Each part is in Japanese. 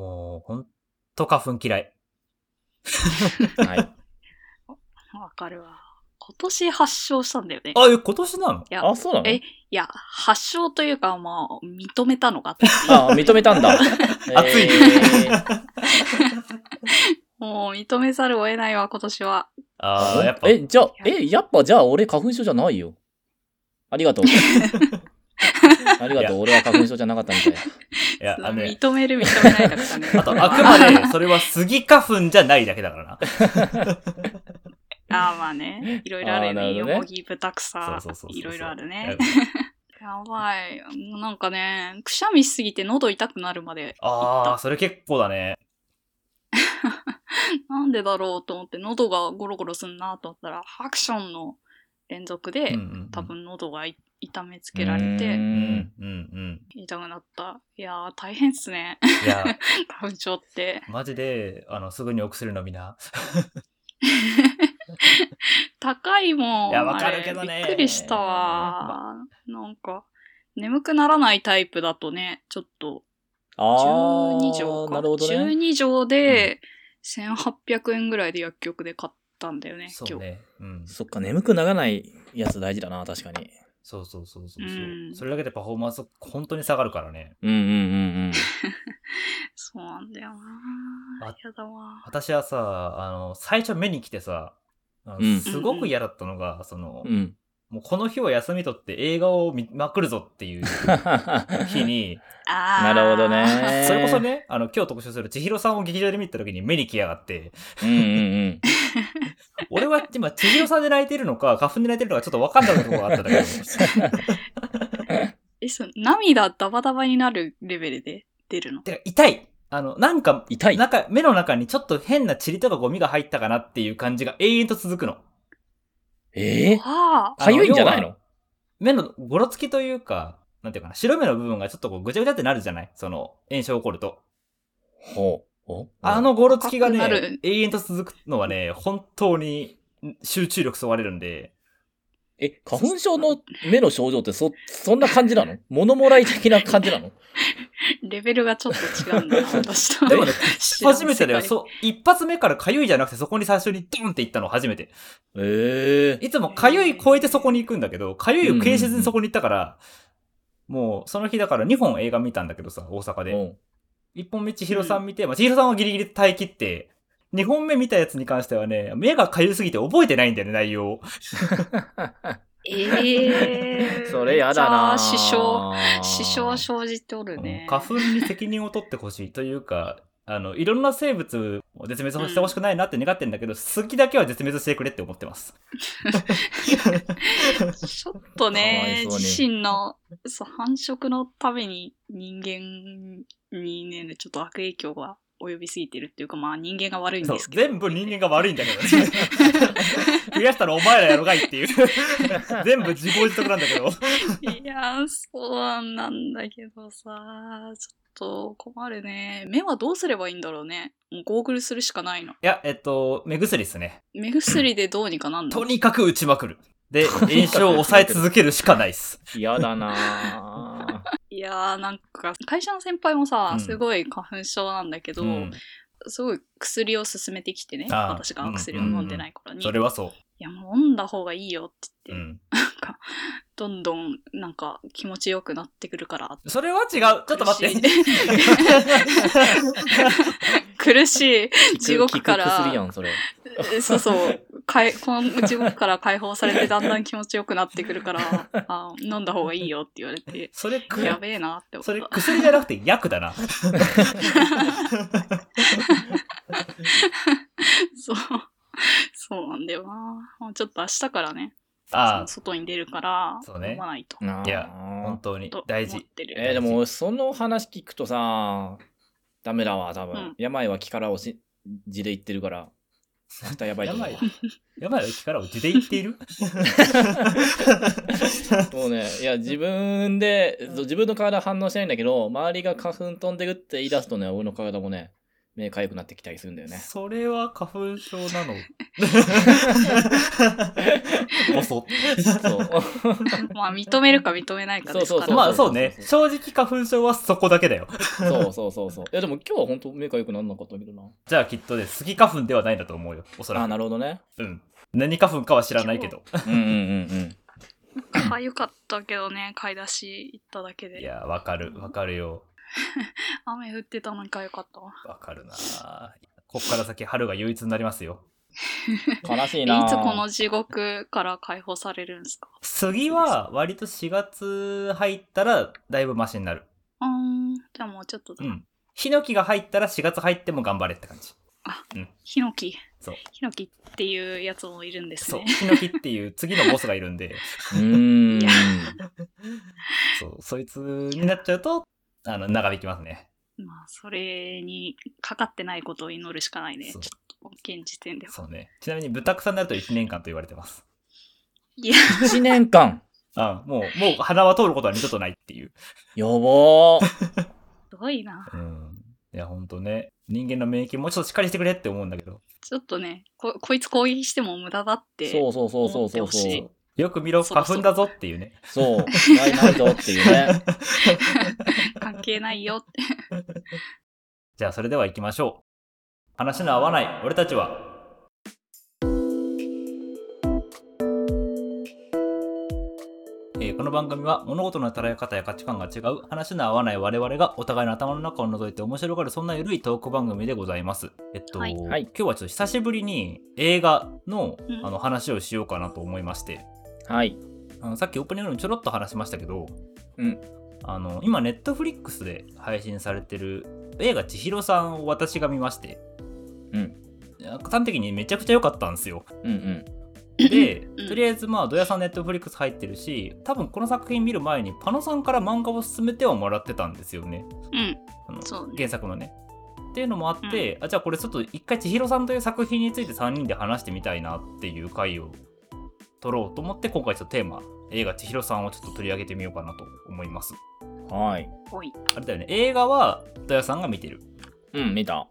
もう、ほんと花粉嫌い。はい。わかるわ。今年発症したんだよね。あ、え、今年なの？いや、あ、そうなの？えいや、発症というか、まあ、認めたのかって。あ、認めたんだ。熱いえー もう認めざるを得ないわ、今年は。ああ、やっぱ。え、じゃあ、え、やっぱじゃあ俺花粉症じゃないよ。ありがとう。ありがとう。俺は花粉症じゃなかったみたい。いや、あのね、認める、認めないだからね。あと、あくまで、それはスギ花粉じゃないだけだからな。ああ、まあね。いろいろあるよね。よもぎ、豚草そうそうそうそう。いろいろあるやね。やばい。もうなんかね、くしゃみしすぎて喉痛くなるまで。ああ、それ結構だね。なんでだろうと思って、喉がゴロゴロすんなと思ったら、ハクションの連続で、多。分喉がい痛めつけられうて、うんん、うん、うん。痛くなった。いやー、大変っすね。いや、花粉症って。マジで、あの、すぐにお薬飲みな。高いもん。いやわかるけどねあれびっくりしたわ。なんか、眠くならないタイプだとね、ちょっと、あ12錠ー、か。なるほどね。12錠で、1800円ぐらいで薬局で買ったんだよね、今日。そうね。うん。そっか、眠くならないやつ大事だな、確かに。そうそうそうそうそう、うんそれだけでパフォーマンス本当に下がるからね。うんうんうん そうなんだよなあやだわ。私はさ、あの、最初目に来てさ、うんすごく嫌だったのが、その、うん。うん。もうこの日は休み取って映画を見まくるぞっていう 日に、なるほどね。それこそ。ね、あの、今日特集する千尋さんを劇場で見た時に目に来やがって、うんうんうん。俺は今千尋さんで泣いてるのか、花粉で泣いてるのかちょっと分かんないところがあったんだけど、え、そう、涙ダバダバになるレベルで出るの？てか痛いあの、なんか、痛い。中、目の中にちょっと変な塵とかゴミが入ったかなっていう感じが永遠と続くの。えー、はあ。かゆいんじゃないの？目のごろつきというか、なんていうかな、白目の部分がちょっとこうぐちゃぐちゃってなるじゃない？その、炎症起こると。ほう。お？あ、のごろつきがねる、永遠と続くのはね、本当に集中力問われるんで、え、花粉症の目の症状ってそ、そんな感じなの？物もらい的な感じなの？レベルがちょっと違うんだな、私と。でもね、初めてだよ。そう、一発目から痒いじゃなくてそこに最初にドンって行ったの初めて。ええいつも痒い超えてそこに行くんだけど、痒いを軽視ずにそこに行ったから、もうその日だから2本映画見たんだけどさ、大阪で。うん。1本目千尋さん見て、まあ千尋さんはギリギリ耐え切って、2本目見たやつに関してはね、目が痒すぎて覚えてないんだよね、内容を。ええー。それやだな支障、支障生じておるね。花粉に責任を取ってほしいというか、あの、いろんな生物を絶滅してほしくないなって願ってんだけど、杉だけは絶滅してくれって思ってます。ちょっとね自身のそう繁殖のために人間にね、ちょっと悪影響が及びすぎてるっていうか、まあ人間が悪いんですけど。全部人間が悪いんだけどね。増やしたらお前らやろがいっていう。全部自業自得なんだけど。いやー、そうなんだけどさ、ちょっと困るね。目はどうすればいいんだろうね。もうゴーグルするしかないの。いや、えっと、目薬っすね。目薬でどうにかなんの？とにかく打ちまくる。で、炎症を抑え続けるしかないっす。嫌だなぁ いやーなんか会社の先輩もさ、うんすごい花粉症なんだけど、うん。すごい薬を勧めてきてねあー私が薬を飲んでない頃に、それはそいやもう飲んだ方がいいよってう。う言って、ん。どんどんなんか気持ちよくなってくるからそれは違う。ちょっと待って。苦しい地獄から薬やん、それ。そうそうかいこの地獄から解放されてだんだん気持ちよくなってくるからあ飲んだ方がいいよって言われてそれ、くやべえなって思ったそれ薬じゃなくて薬だな。そう そうなんだよな。もうちょっと明日からね。あ外に出るからそうね。飲まないと。あ、いや、本当にと大事。思ってる。えーでも、その話聞くとさ、ダメだわ、多分。うん。病は気からをし字で言ってるから。明日やばいと思う。病病の力を地で言っている？もうね、いや、自分で、自分の体反応しないんだけど、周りが花粉飛んでるって言い出すとね、俺の体もね、目かゆくなってきたりするんだよね。それは花粉症なの？ボソそう。まあ、認めるか認めないかですから。そうそうまあそうね正直花粉症はそこだけだよそうそうそうそう。いやでも今日は本当目かゆくならなかったけどな。じゃあきっとねスギ花粉ではないんだと思うよおそらあ、くなるほどね。うん何花粉かは知らないけどうんうんうんうん。かゆかったけどね、買い出し行っただけで。いやわかるわかるよ 雨降ってたのにかゆかったわ。わかるな。こっから先春が唯一になりますよ。悲しいな。えいつこの地獄から解放されるんですか？杉は割と4月入ったらだいぶマシになる。うーん、じゃあもうちょっとだ。うん。ヒノキが入ったら4月入っても頑張れって感じ。ヒノキ。そう。ヒノキっていうやつもいるんですそう。ね。ヒノキっていう次のボスがいるんで。うーん。そう。そいつになっちゃうとあの長引きますねまあ、それにかかってないことを祈るしかないね。ちょっと、現時点では。そうねちなみに豚草になると1年間と言われてますいや、1年間。あもうもう鼻は通ることは二度とないっていうやばー。すごいな。うんいやほんとね人間の免疫もうちょっとしっかりしてくれって思うんだけどちょっとね、ここいつ攻撃しても無駄だって。そうそうそうそうそうそう。よく見ろ花粉だぞっていうねそう。ないないぞっていうね。関係ないよ。って。じゃあそれでは行きましょう。話の合わない俺たちは。えーこの番組は物事の捉え方や価値観が違う話の合わない我々がお互いの頭の中を覗いて面白がるそんな緩いトーク番組でございます。えっと、はい。はい。今日はちょっと久しぶりに映画の,、うん。あの話をしようかなと思いまして。はい。あのさっきオープニングでもちょろっと話しましたけど、うんあの今ネットフリックスで配信されてる映画「千尋さん」を私が見ましてうん。端的にめちゃくちゃ良かったんですよ。うんうん。で、うんとりあえずまあドヤさんネットフリックス入ってるし多分この作品見る前にパノさんから漫画を勧めてはもらってたんですよね。うん。ね原作のね。っていうのもあって、あじゃあこれちょっと一回千尋さんという作品について3人で話してみたいなっていう回を取ろうと思って今回ちょっとテーマ映画千尋さんをちょっと取り上げてみようかなと思います。はい。おい。あれだよね映画はドヤさんが見てる。うん、見た。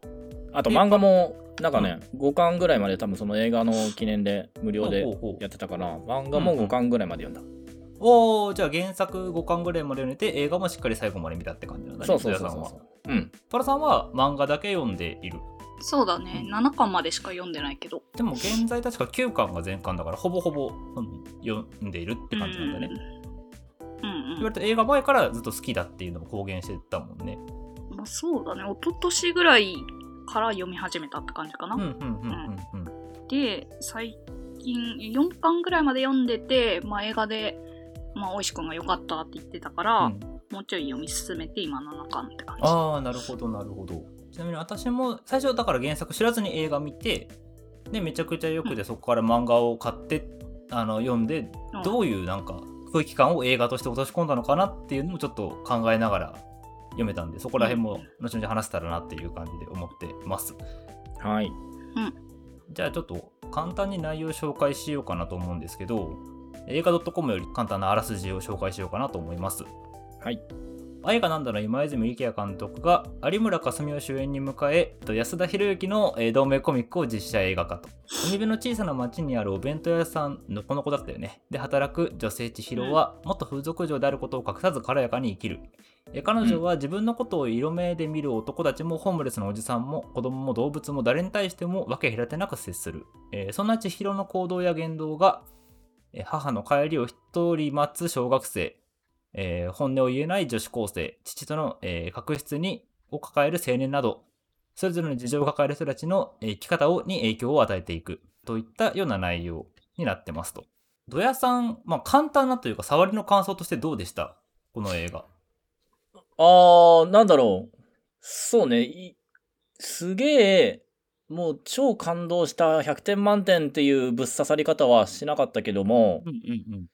あと漫画も、なんかね、5巻ぐらいまで多分その映画の記念で無料でやってたから、漫画も5巻ぐらいまで読んだ。おおじゃあ原作5巻ぐらいまで読んでて映画もしっかり最後まで見たって感じなんだね。そうそうそうドヤさんはそう。うん。パラさんは漫画だけ読んでいる。そうだね。7巻までしか読んでないけど。でも現在確か9巻が全巻だからほぼほぼ、うん読んでいるって感じなんだね。うんうん。言われて映画前からずっと好きだっていうのを公言してたもんね。まあ、そうだね。一昨年ぐらいから読み始めたって感じかな。で、最近4巻ぐらいまで読んでて、まあ、映画で、まあ、おいしくんが良かったって言ってたから、うんもうちょい読み進めて今7巻って感じ。ああなるほどなるほど。ちなみに私も最初だから原作知らずに映画見てでめちゃくちゃよくてそこから漫画を買ってあの読んでうんどういうなんか空気感を映画として落とし込んだのかなっていうのもちょっと考えながら読めたんでそこら辺も後々話せたらなっていう感じで思ってます。はい。じゃあちょっと簡単に内容を紹介しようかなと思うんですけど映画 .com より簡単なあらすじを紹介しようかなと思います。はい。映画なんだの今泉力也監督が有村架純を主演に迎え安田博之のえー同名コミックを実写映画化と。海辺の小さな町にあるお弁当屋さんのこの子だったよね。で働く女性千尋は元風俗嬢であることを隠さず軽やかに生きる。えー彼女は自分のことを色目で見る男たちもホームレスのおじさんも子供も動物も誰に対しても分け隔てなく接する、えーそんな千尋の行動や言動がえー母の帰りを一人待つ小学生えー本音を言えない女子高生、父との、えー確執にを抱える青年など、それぞれの事情を抱える人たちの、えー生き方をに影響を与えていくといったような内容になってますと。ドヤさん、まあ簡単なというか、触りの感想としてどうでした？この映画。あー、なんだろう。そうね。いすげえ、もう超感動した100点満点っていうぶっ刺さり方はしなかったけども、うんうんうん。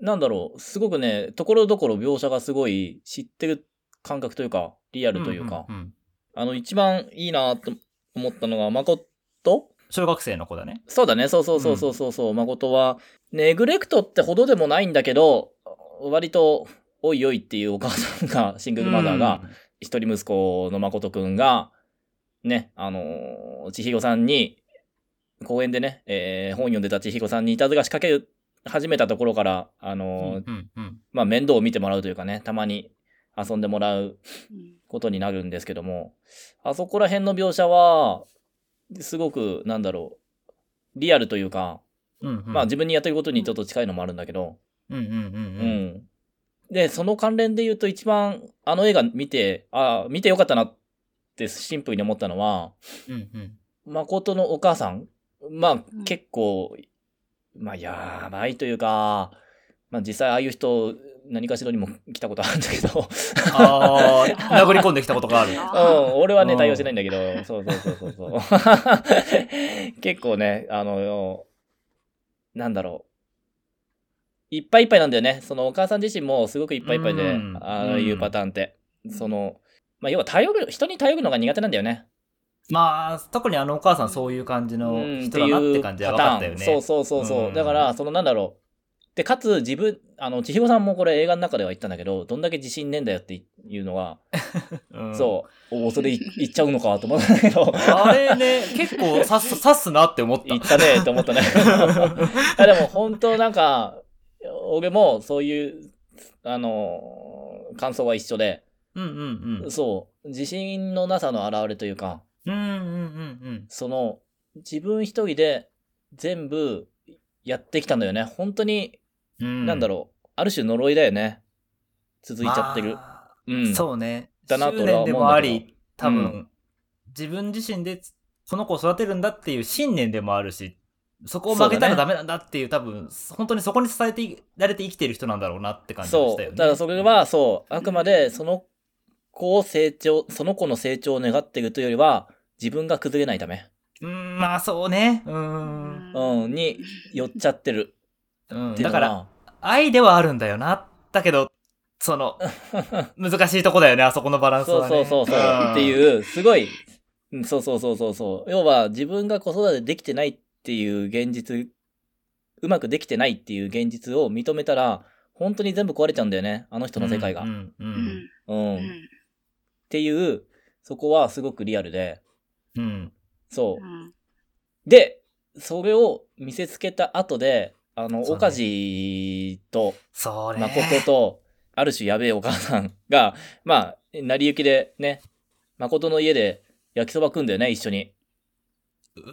なんだろう。すごくね、ところどころ描写がすごい知ってる感覚というか、リアルというか、んんん。あの、一番いいなと思ったのが、誠？小学生の子だね。そうだね、そうそうそうそうそう。そう、誠は、ネグレクトってほどでもないんだけど、割と、おいおいっていうお母さんが、シングルマザーが、一人息子の誠くんが、ね、あのー千尋さんに、公園でね、えー本読んでた千尋さんにいたずら仕掛け始めたところから、あのーうんうん。まあ、面倒を見てもらうというかね、たまに遊んでもらううん。ことになるんですけども、あそこら辺の描写は、すごく、なんだろう、リアルというか、うんうん。まあ自分にやってることにちょっと近いのもあるんだけど、ううんうんうん。うん。ん。で、その関連で言うと一番、あの映画見て、ああ、見てよかったなってシンプルに思ったのは、うんうん。誠のお母さん、まあうん。結構、まあやばいというか、まあ実際ああいう人、何かしらにも来たことあるんだけど、ああ殴り込んできたことがあるうん、俺はね、うん対応してないんだけど、そうそうそうそうそう。結構ね、あの、なんだろう。いっぱいいっぱいなんだよね。そのお母さん自身もすごくいっぱいいっぱいで、うんああいうパターンって。その、まあ、要は頼る、人に頼るのが苦手なんだよね。まあ特にあのお母さんそういう感じのうん。人だなって感じは分かったよね。そうそうそうそう。うん。だから、そのなんだろう。で、かつ自分、あの、千尋さんもこれ映画の中では言ったんだけど、どんだけ自信ねえんだよっていうのは、うん。そう、おそれい言っちゃうのかと思ったんだけど、あれね結構刺す 刺すなって思った。言ったねって思ったね。あでも本当なんか、俺もそういう、あのー感想は一緒で、うんうんうん。そう、自信のなさの表れというか、うんうんうんその、自分一人で全部やってきたんだよね。本当に、うんなんだろう、ある種呪いだよね。続いちゃってる。まあうん。そうねだなと思うでもあり多分、うん自分自身でこの子を育てるんだっていう信念でもあるしそこを負けたらダメなんだっていう多分本当にそこに伝えてられて生きてる人なんだろうなって感じがそう。したよねだからそれは、そう、あくまでその子を成長、その子の成長を願っているというよりは、自分が崩れないため、うんまあそうね。うん、うん、に寄っちゃってる。うん、だから、愛ではあるんだよな。だけどその 難しいとこだよねあそこのバランスそうはねそうそう。そう、ってういう、すごい、うんそうそうそうそうそう。要は自分が子育てできてないっていう現実、うまくできてないっていう現実を認めたら、本当に全部壊れちゃうんだよね。あの人の世界が。ううん。ん。ううんんっ。ていう、そこはすごくリアルで、うんうんそうう。んで、それを見せつけた後で、あの、そうね岡地とそうね誠と、ある種やべえお母さんが、まあ、成り行きでね、誠の家で焼きそば食うんだよね、一緒に。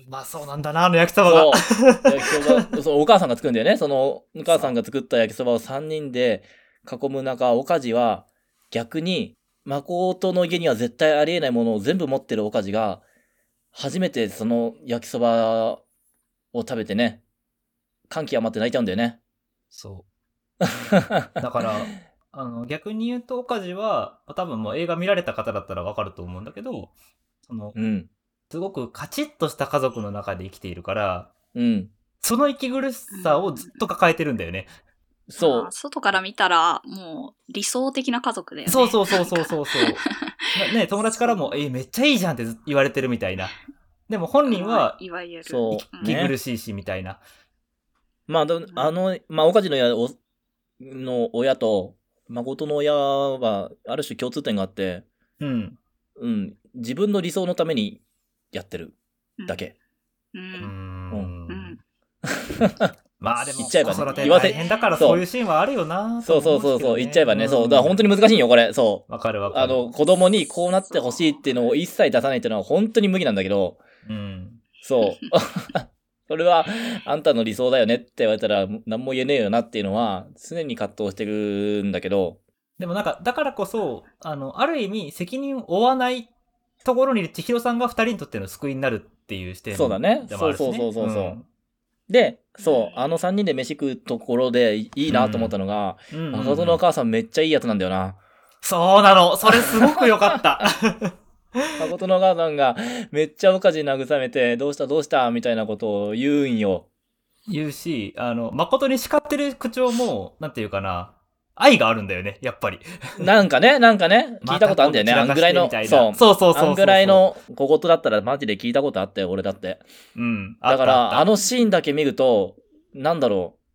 まあそうなんだなあの焼きそばがそう。焼きそば、そう、お母さんが作るんだよね。その、お母さんが作った焼きそばを3人で囲む中、岡地は逆に、誠の家には絶対ありえないものを全部持ってる岡地が、初めてその焼きそばを食べてね、感極まって泣いちゃうんだよね。そう だからあの逆に言うと岡地は多分もう映画見られた方だったらわかると思うんだけどそのうん。すごくカチッとした家族の中で生きているからうん。その息苦しさをずっと抱えてるんだよね。そうまあ。外から見たら、もう理想的な家族だよね。そうそうそうそうそうそう。なね友達からも「えめっちゃいいじゃん」ってず言われてるみたいな。でも本人は、いわゆる。そううん息苦しいしみたいな。まあ、であの、まあ、岡地の親おの親と、誠の親は、ある種共通点があって、うん。うん、自分の理想のためにやってるだ。け。う。うん。うんん。まあでも言っちゃえばね言わせ大変だからそういうシーンはあるよなそうそうそうそう、言っちゃえばね、そう。だから本当に。に難しいよ、これ。そう。わかるわかる。あの、子供にこうなってほしいっていうのを一切出さないっていうのは本当に無理なんだけど、うん。そう。それは、あんたの理想だよねって言われたら、何も言えねえよなっていうのは、常に葛藤してるんだけど、でもなんか、だからこそ、あの、ある意味、責任を負わないところにいる千尋さんが二人にとっての救いになるっていう視点そうだねそうそうそうそうそうんで、そう、あの3人で飯食うところでいいなと思ったのが、うん誠のお母さんめっちゃいいやつなんだよな。そうなのそれすごく良かった。誠のお母さんがめっちゃ岡地慰めて、どうしたどうしたみたいなことを言うんよ。言うし、あの、誠に叱ってる口調も、なんていうかな、愛があるんだよね、やっぱり。なんかね、なんかね、聞いたことあるんだよね。あんぐらいの、そう。そうそうそうそう。あんぐらい。の小言だったらマジで聞いたことあったよ、俺だって。うん。だから、あの、のシーンだけ見ると、なんだろう。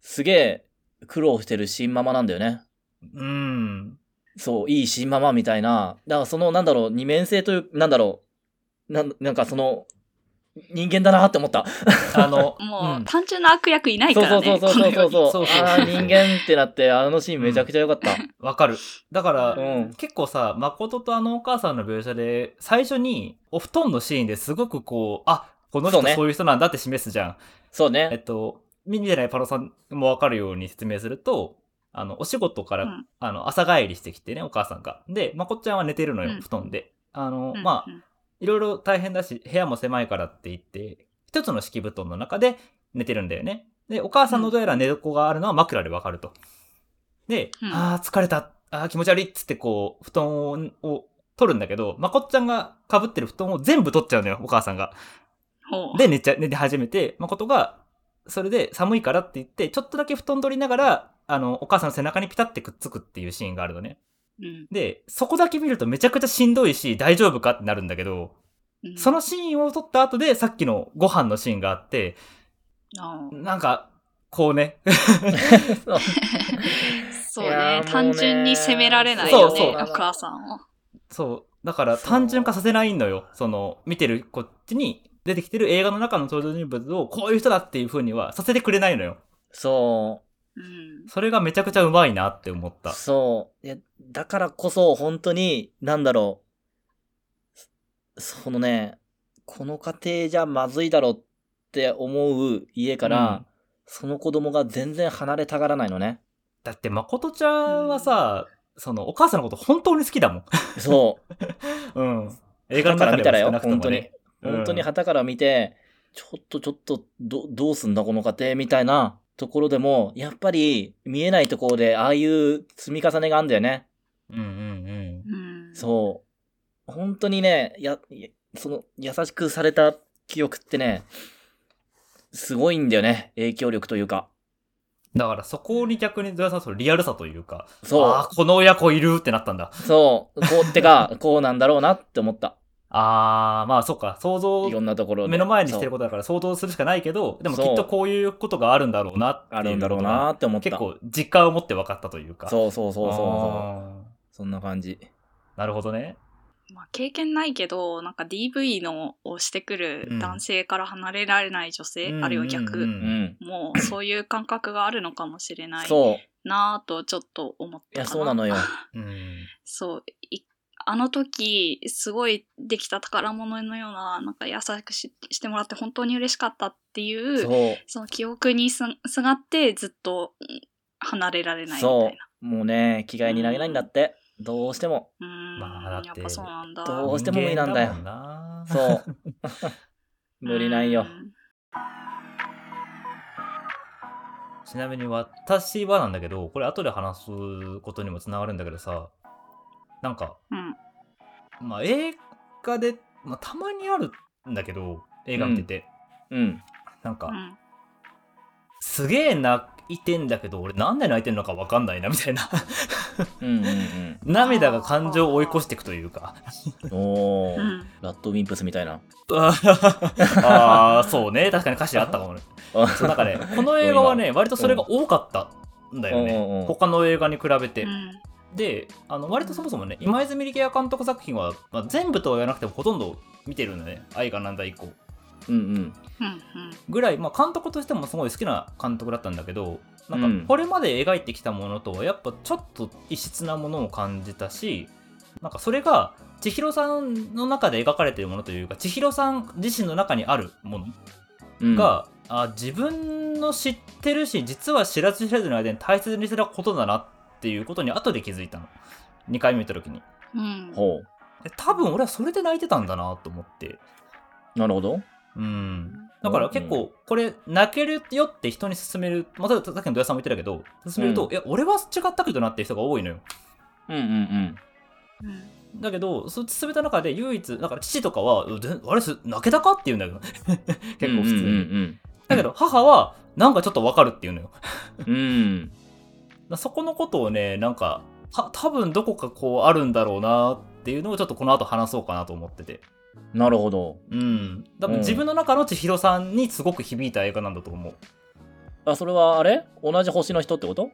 すげえ苦労してる新ママなんだよね。うん。そう、いい新ママみたいな。だからその、なんだろう、二面性という、なんだろなんなんかその、人間だなって思った。あの、もう、ん単純な悪役いないそうからね。そうそうそうそうそう。そうそうそうああ、人間ってなって、あのシーンめちゃくちゃ良かった。わかる。だから、うん。結構さ、誠とあのお母さんの描写で、最初にお布団のシーンですごくこう、あ、この人そうねそういう人なんだって示すじゃん。そうえっね。と、見てないパロさんもわかるように説明すると、あの、お仕事から、うんあの、朝帰りしてきてね、お母さんが。で、まこっちゃんは寝てるのよ、うん布団で。あの、うんまあう、んいろいろ大変だし、部屋も狭いからって言って、一つの敷布団の中で寝てるんだよね。で、お母さんのどうやら寝床があるのは枕でわかると。で、うんあー疲れた、あー気持ち悪いっつってこう、布団をを取るんだけど、まこっちゃんが被ってる布団を全部取っちゃうのよ、お母さんが。で、寝ちゃ、寝て始めて、誠が、それで寒いからって言って、ちょっとだけ布団取りながら、あの、お母さんの背中にピタってくっつくっていうシーンがあるのね。うんで、そこだけ見るとめちゃくちゃしんどいし、大丈夫かってなるんだけど、うんそのシーンを撮った後で、さっきのご飯のシーンがあって、なんか、こうね、そうねね。単純に責められないよね、そうそうお母さんを。そう、だから単純化させないのよ。その、見てるこっちに出てきてる映画の中の登場人物を、こういう人だっていう風にはさせてくれないのよ。そうん。それがめちゃくちゃうまいなって思っう。た。そう。いや、だからこそ、本当に、なんだろう。そのね、この家庭じゃまずいだろって思う家から、うんその子供が全然離れたがらないのね。だって、誠ちゃんはさ、その、お母さんのこと本当に好きだもん。そう。うん。映画の中で旗から見たらなくとも本当にね。。うん本当に旗から見て、ちょっとちょっと、ど、どうすんだこの家庭みたいなところでも、やっぱり見えないところで、ああいう積み重ねがあるんだよね。うんうんうん。うん。そう。本当にね、や、やその、優しくされた記憶ってね、すごいんだよね。影響力というか。だからそこに逆に、土屋さんそのリアルさというか、そうああ、この親子いるってなったんだ。そう。こうってか、こうなんだろうなって思った。ああ、まあそっか、想像いろんなところで。目の前にしてるとことだから想像するしかないけど、でもきっとこういうことがあるんだろうなっていうあるんだろうなって思った。結構実感を持って分かったというか。そうそうそうそうそう。あそんな感じ。ーなるほどね。まあ、経験ないけど、なんか DV のをしてくる男性から離れられない女性、うんあるいは逆、うんうんうん。もうそういう感覚があるのかもしれないそう。なぁとちょっと思ったかな。いや、そうなのよ。うん。そう。いあの時、すごいできた宝物のような、なんか優しくししてもらって本当に嬉しかったっていう、そう。その記憶にすすがってずっとうん離れられないみたそ。いうもうね、着替えになれないんだって。どうしても。な。うーん、まあだってやっぱそうなんだ。どうしても無理なんだよ人間もんなそう。無理ないよう。んちなみに私はなんだけど、これ後で話すことにもつながるんだけどさ、なんか、うん。まあ映画で、まあたまにあるんだけど、映画見てて、うん。なんか、うん。すげえ泣いてんだけど、俺なんで泣いてんのかわかんないな、みたいな。うんうんうん。涙が感情を追い越していくというか。おー。うん。ラッドウィンプスみたいな。ああ、そうね。確かに歌詞あったかもね。あそうなんかね、この映画はね、割とそれが多かったんだようんうんうん。ね他の映画に比べて。うんで、あの割とそもそもね、今泉力也監督作品は、まあ、全部とは言わなくてもほとんど見てるんだね。愛がなんだ以降。うんうん。うん。ぐらい、まあ、監督としてもすごい好きな監督だったんだけど、なんうんかこれまで描いてきたものとはやっぱちょっと異質なものを感じたし、なんかそれが千尋さんの中で描かれているものというか、千尋さん自身の中にあるものうん、が、あ自分の知ってるし実は知らず知らずの間に大切にしてたことだなっていうことに後で気づいたの。2回目見た時に。うん。ほで多分俺はそれで泣いてたんだなと思って。う。なるほど。うん。だから結構これ泣けるよって人に勧める。またさっきの土屋さんも言ってたけど勧めると、うん。いや俺は違ったけどなって人が多いのよ。うんうんうん。うん。だけどそう勧めた中で唯一だから父とかはあれす泣けたかって言うんだけど 結構普通に、うんうんだけど母はなんかちょっとわかるっていうのよ。うん。そこのことをね、なんか、た多分どこかこうあるんだろうなっていうのをちょっとこの後話そうかなと思ってて。なるほど。うん。多分うん自分の中の千尋さんにすごく響いた映画なんだと思う。あ、それはあれ？同じ星の人ってこと？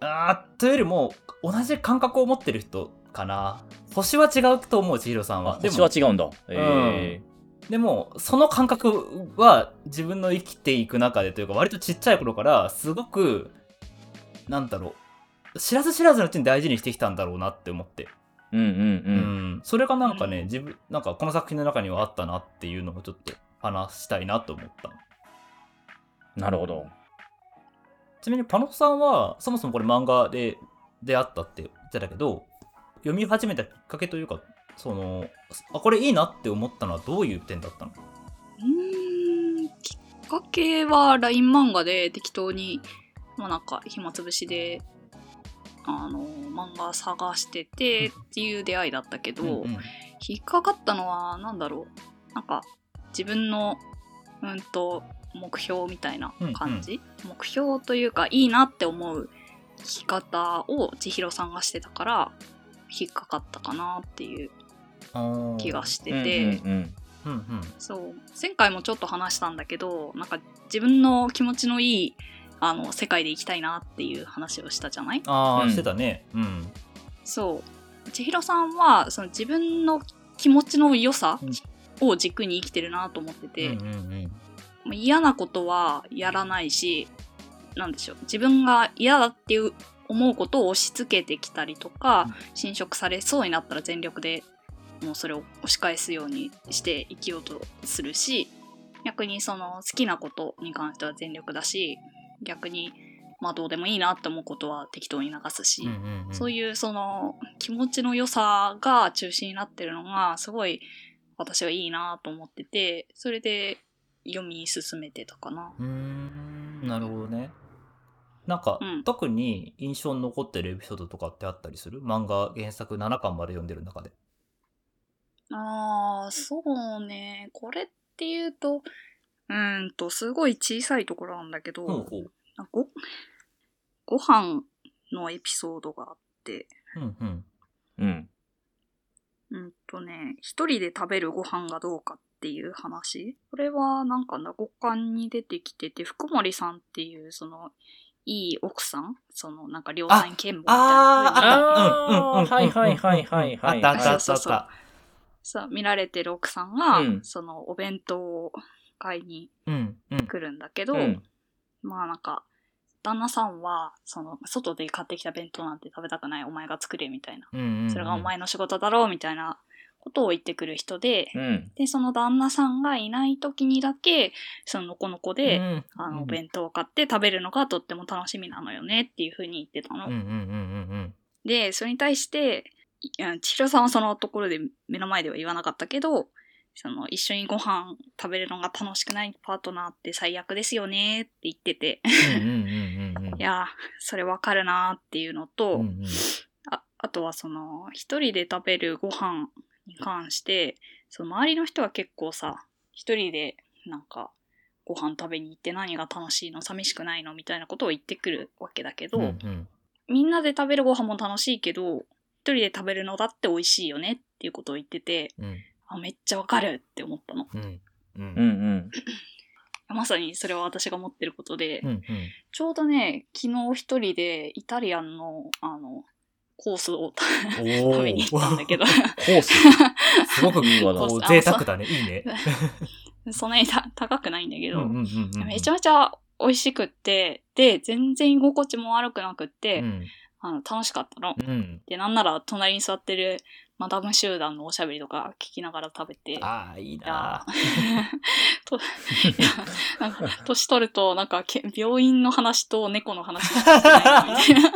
あーというよりも、同じ感覚を持ってる人、かな星は違うと思う千尋さんはで星もは違うんだ。えでもその感覚は自分の生きていく中でというか割とちっちゃい頃からすごくなんだろう。知らず知らずのうちに大事にしてきたんだろうなって思って。えうんうんううん。ん、それがなんかね、うん。自分なんかこの作品の中にはあったなっていうのをちょっと話したいなと思ったなるほど。ちなみにパノさんはそもそもこれ漫画で出会ったって言ってたけど読み始めたきっかけというかそのあこれいいなって思ったのはどういう点だったの？うーんきっかけは LINE 漫画で適当にまあなんか暇つぶしであの漫画探しててっていう出会いだったけど、うんうん。引っかかったのは何だろう。なんか自分のうんと目標みたいな感じ、目標というかいいなって思う生き方を千尋さんがしてたから引っかかったかなっていう気がしてうんうんて、うん。うんうん。そう。前回もちょっと話したんだけどなんか自分の気持ちのいいあの世界で生きたいなっていう話をしたじゃない？ああ、うん。してたね。うん。そう。千尋さんはその自分の気持ちの良さを軸に生きてるなと思ってて、うんうんうん。まあ嫌なことはやらないしなんでしょう。自分が嫌だっていう思うことを押し付けてきたりとか、うん。侵食されそうになったら全力でもうそれを押し返すようにして生きようとするし逆にその好きなことに関しては全力だし逆にまあどうでもいいなって思うことは適当に流すし、そういうその気持ちの良さが中心になってるのがすごい私はいいなと思っててそれで読み進めてたかな。うーんなるほどね。なんか、うん。特に印象に残ってるエピソードとかってあったりする？漫画原作7巻まで読んでる中で。ああそうね。これっていうとうーんとすごい小さいところなんだけど、ほうほう。ごご飯のエピソードがあって。うんうん。うん。うんとね一人で食べるご飯がどうかっていう話。これはなんかな五感に出てきてて福森さんっていうそのいい奥さん？そのなんか両親見聞みたいな。ああーうんうんうんはいはいはいはいはい。あったあったあったそうそうそう。あったそう見られてる奥さんが、うん。そのお弁当を買いにうんうん来るんだけど、うん。まあなんか旦那さんはその外で買ってきた弁当なんて食べたくないお前が作れみたいなうんうんうんそれがお前の仕事だろうみたいなことを言ってくる人で、うん。でその旦那さんがいない時にだけそののこのこで、うんあのおうん弁当を買って食べるのがとっても楽しみなのよねっていうふうに言ってたの。うんうんうんうんでそれに対して千尋さんはそのところで目の前では言わなかったけどその一緒にご飯食べるのが楽しくないパートナーって最悪ですよねって言ってて。いやそれわかるなっていうのと、うんうん。ああとはその一人で食べるご飯に関してその周りの人は結構さ一人でなんかご飯食べに行って何が楽しいの寂しくないのみたいなことを言ってくるわけだけど、うんうん。みんなで食べるご飯も楽しいけど一人で食べるのだって美味しいよねっていうことを言っててうんあめっちゃわかるって思ったの。うん。うん。うんうん。まさにそれは私が思ってることで、うんうん。ちょうどね昨日一人でイタリアンのあのコースを食おべに行ったんだけど。コース？すごくいいわな。贅沢だね。いいね。そんなにた高くないんだけど、うんうんうんうん。めちゃめちゃ美味しくってで全然居心地も悪くなくって、うん。あの楽しかったの。うん。でなんなら隣に座ってるマダム集団のおしゃべりとか聞きながら食べて。ああいいいやな と いやなんか年取るとなんかけ病院の話と猫の話しかしてないなみたいな。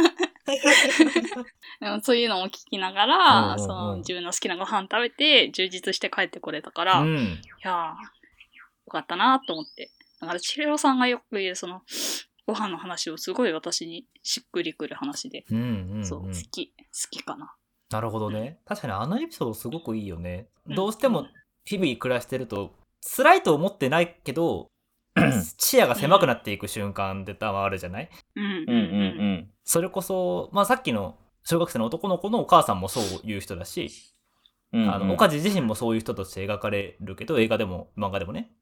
でもそういうのも聞きながら、うんうんうん。その自分の好きなご飯食べて充実して帰ってこれたから、いうん。やーよかったなと思って。だから千尋さんがよく言うそのご飯の話をすごい私にしっくりくる話で、うんうんうん。そう好き好きかななるほどね。確かにあのエピソードすごくいいよね。うん。どうしても日々暮らしてると辛いと思ってないけど視野が狭くなっていく瞬間って多分あるじゃない？うん。うんうん。それこそ、まあ、さっきの小学生の男の子のお母さんもそういう人だし、うんうん。あの岡地自身もそういう人として描かれるけど映画でも漫画でもね。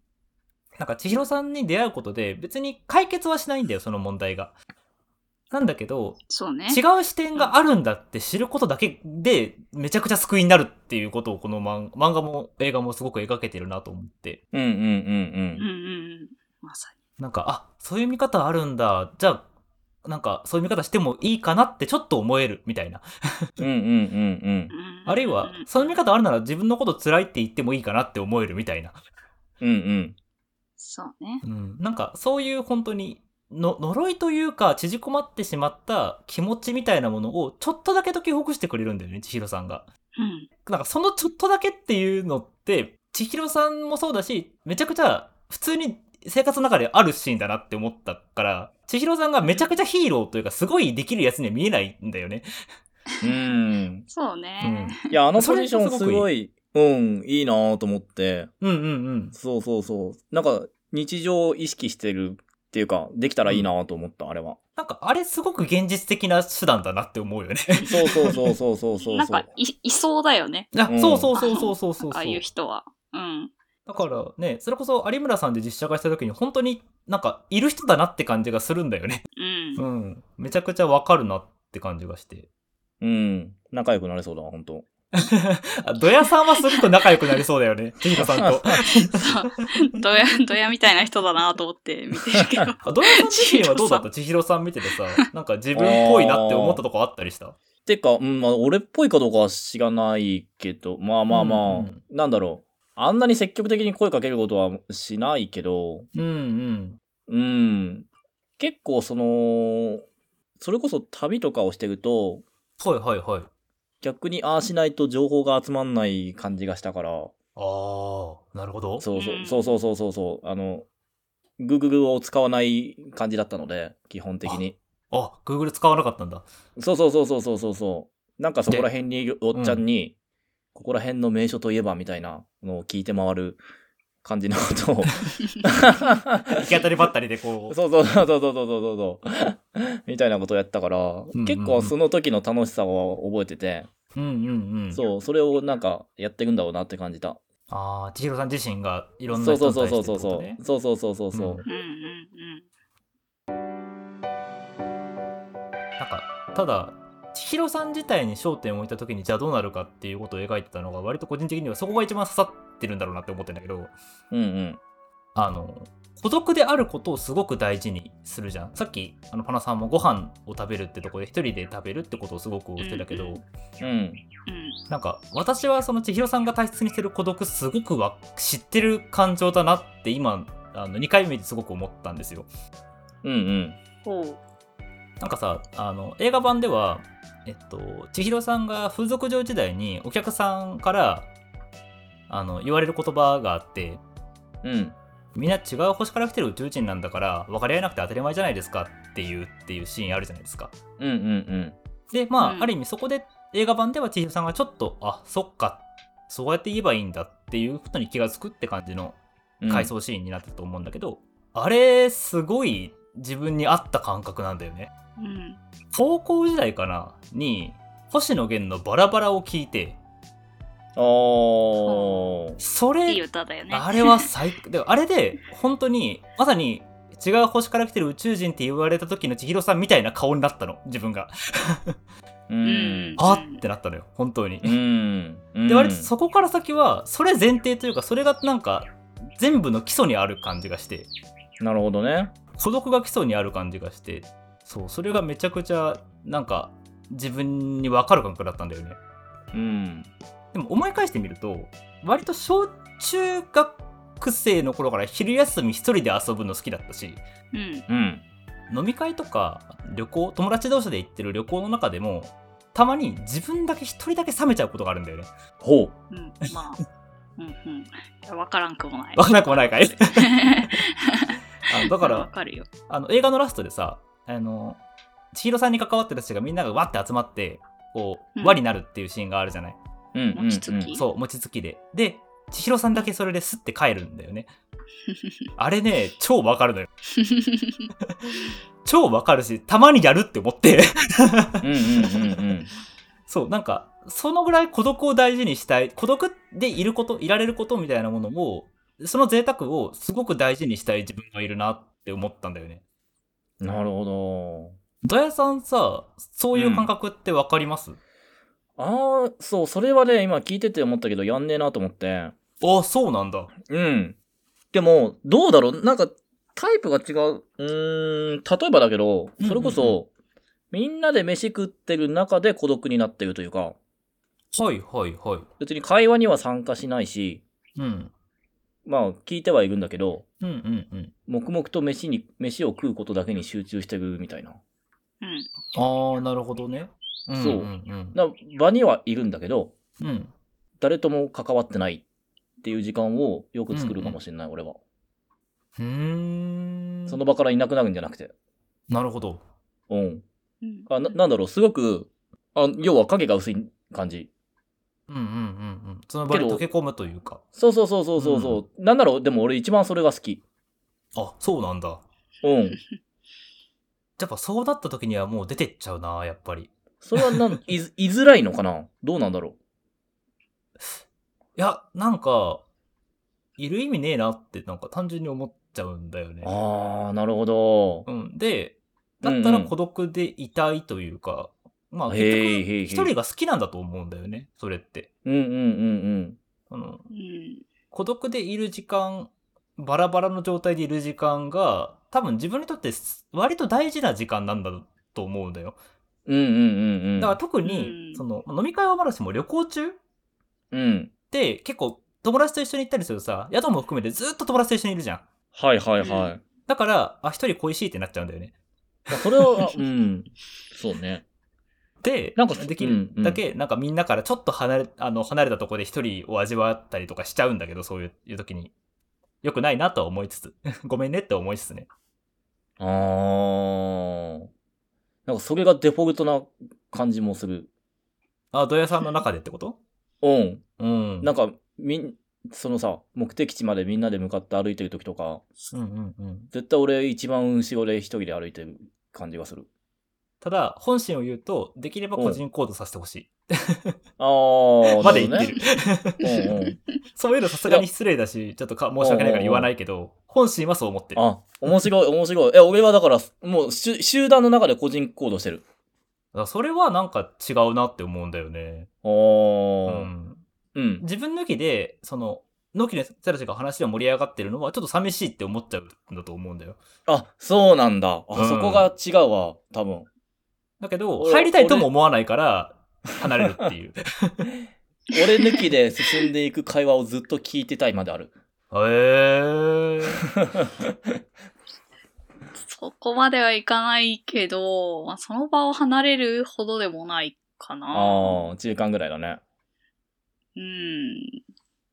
なんか千尋さんに出会うことで別に解決はしないんだよその問題がなんだけど、そうね。違う視点があるんだって知ることだけで、めちゃくちゃ救いになるっていうことをこの漫漫画も映画もすごく描けてるなと思って。うんうんうんうんうんうん。まさなんか、あ、そういう見方あるんだ。じゃあ、なんか、そういう見方してもいいかなってちょっと思えるみたいな。うん。うんうん。うんあるいは、そういう見方あるなら自分のこと辛いって言ってもいいかなって思えるみたいな。うんうん。そうね。うん。なんか、そういう本当に、の呪いというか、縮こまってしまった気持ちみたいなものを、ちょっとだけ解きほぐしてくれるんだよね、千尋さんが。うん。なんかそのちょっとだけっていうのって、千尋さんもそうだし、めちゃくちゃ普通に生活の中であるシーンだなって思ったから、千尋さんがめちゃくちゃヒーローというか、すごいできるやつには見えないんだよね。うん。そうね。いや、あのポジションすごい、うん、いいなぁと思って。うんうんうん。そうそうそう。なんか、日常を意識してるっていうか、できたらいいなぁと思った、あれは。なんかあれすごく現実的な手段だなって思うよね。そうそうそうそうそうそう。なんかい、いそうだよね。あうんそうそうそうそうそうそうああいう人は。うん。だからね、それこそ有村さんで実写化した時に本当になんかいる人だなって感じがするんだよね。うん。うん。めちゃくちゃわかるなって感じがして。うん。仲良くなれそうだわ、ほんと。あ ドヤさんはすごく仲良くなりそうだよね。千尋さんと。そう。どや、どやみたいな人だなと思って見てるけど。あドヤさん自身はどうだった？千尋さん見ててさ、なんか自分っぽいなって思ったとこあったりした？てか、うん、まあ、俺っぽいかどうかは知らないけど、まあまあまあ、うんうんなんだろう。あんなに積極的に声かけることはしないけど、うんうん。うん。結構その、それこそ旅とかをしてると、はいはいはい。逆にああしないと情報が集まんない感じがしたから、ああ、なるほど。そうそうう、んそうそうそうそうそう、あの、Google を使わない感じだったので、基本的に。あ、Google 使わなかったんだ。そうそうそうそうそうそうそう。なんかそこら辺におっちゃんに、ここら辺の名所といえばみたいなのを聞いて回る感じのことを。行き当たりばったりでこう。そうそうそうそうそうそうそうそう。みたいなことをやったから、んうん結構その時の楽しさを覚えてて、うんうんうん。そう、それをなんかやっていくんだろうなって感じた。ああ、千尋さん自身がいろんなそう人そうそうに対してそうってことね。そうそう。そうそうそうそう。うんうんうんなんか、ただ、千尋さん自体に焦点を置いた時にじゃあどうなるかっていうことを描いてたのが割と個人的にはそこが一番刺さってるんだろうなって思ってんだけど、うんうん。あの、孤独であることをすごく大事にするじゃん。さっき、あの、パナさんもご飯を食べるってとこで一人で食べるってことをすごく言ってたけど、うんうん。なんか、私はその千尋さんが大切にしてる孤独すごくわ知ってる感情だなって今、あの、2回目ですごく思ったんですよ。うんうん。なんかさ、あの、映画版では、えっと、千尋さんが風俗嬢時代にお客さんから、あの、言われる言葉があって、うん。みんな違う星から来てる宇宙人なんだから、分かり合えなくて当たり前じゃないですかっていう、っていうシーンあるじゃないですか。うんうんで、まあ、うんある意味そこで映画版では千尋さんがちょっと、あ、そっか、そうやって言えばいいんだっていうことに気がつくって感じのうん。回想シーンになってたと思うんだけど、あれ、すごい自分に合った感覚なんだよね。うん。高校時代かな？に星野源のバラバラを聞いてあー。それいい歌だよね。あれは最高 であれで本当にまさに違う星から来てる宇宙人って言われた時の千尋さんみたいな顔になったの自分がう うんん。あってなったのよ本当にうん。うん。で割とそこから先はそれ前提というかそれがなんか全部の基礎にある感じがしてなるほどね。孤独が基礎にある感じがしてそうそれがめちゃくちゃなんか自分に分かる感覚だったんだよねうん。でも思い返してみると割と小中学生の頃から昼休み一人で遊ぶの好きだったしうん。うん。飲み会とか旅行友達同士で行ってる旅行の中でもたまに自分だけ一人だけ冷めちゃうことがあるんだよね。ほうん。まあ。うんうん。いやわからんくもない。わからなくもないかい あのだかわらかるよ。あの映画のラストでさあの千尋さんに関わってる人たちがみんながわって集まってこううん輪になるっていうシーンがあるじゃない？う。うん。餅つき？そう餅つきで。で千尋さんだけそれですって帰るんだよね。あれね超わかるのよ。超わかるし、たまにやるって思って。うんうんうんうん。そう、なんか、そのぐらい孤独を大事にしたい。孤独でいること、いられることみたいなものを、その贅沢をすごく大事にしたい自分がいるなって思ったんだよね。なるほど。ドヤさんさ、そういう感覚ってわかります、ああ、そう、それはね、今聞いてて思ったけど、やんねえなと思って。あ、そうなんだ。うん。でも、どうだろう？なんか、タイプが違う。うーん、例えばだけど、それこそ、うんうんみんなで飯食ってる中で孤独になってるというか、はいはいはい。別に会話には参加しないし、うん。まあ、聞いてはいるんだけど、うんうんうん。黙々と飯に、飯を食うことだけに集中してるみたいな。うん。ああ、なるほどね。うんそうんうんな場にはいるんだけど、うん。うん。誰とも関わってないっていう時間をよく作るかもしれない、俺は。うーん。その場からいなくなるんじゃなくて。なるほど。うん。うん。あななんだろう、すごく、あ要は影が薄い感じ。うんうんうんうん。その場に溶け込むというか。そうそうそうそうそうそう、なんだろう、でも俺一番それが好き。あ、そうなんだ。うん。やっぱそうなった時にはもう出てっちゃうな、やっぱり。それはなん、いず、いづらいのかな？どうなんだろいや、なんか、いる意味ねえなって、なんか単純に思っちゃうんだよねう。。あー、なるほど。うん。で、だったら孤独でいたいというか、まあ結局、一人が好きなんだと思うんだよね、それって。うんうんうんあの、うん。孤独でいる時間、バラバラの状態でいる時間が、多分自分にとって割と大事な時間なんだと思うんだよ。うん。うんうんうんうん。だから特うに、んその、飲み会はまだしも旅行中っうん。て結構友達と一緒に行ったりするとさ、宿も含めてずっと友達と一緒にいるじゃん。はいはいはい。だから、あ、一人恋しいってなっちゃうんだよね。まあそれは、うん。そうね。で、なんかできるだけ、なんかみんなからちょっと離れ、あの、離れたところで一人を味わったりとかしちゃうんだけど、そういういう時に。良くないなとは思いつつ、ごめんねって思いつつね。あー。なんかそれがデフォルトな感じもする。あ、ドヤさんの中でってこと？うん。うん。なんか、みん、そのさ、目的地までみんなで向かって歩いてる時とか、うんうんうん。絶対俺一番後ろで一人で歩いてる感じがする。ただ、本心を言うと、できれば個人行動させてほしい。あー。まで言ってる。そういうのさすがに失礼だし、ちょっとか申し訳ないから言わないけど、本心はそう思ってる。あ、面白い、面白い。え、俺はだから、もう、し集団の中で個人行動してる。それはなんか違うなって思うんだよね。うおー。ん。うん。自分抜きで、その、納期の人たちが話が盛り上がってるのはちょっと寂しいって思っちゃうんだと思うんだよ。あ、そうなんだ。あ、うんそこが違うわ、多分。だけど、俺入りたいとも思わないから、離れるっていう。俺抜きで進んでいく会話をずっと聞いてたいまである。へえー。そこまではいかないけど、まあ、その場を離れるほどでもないかな。ああ、中間ぐらいだね。うん。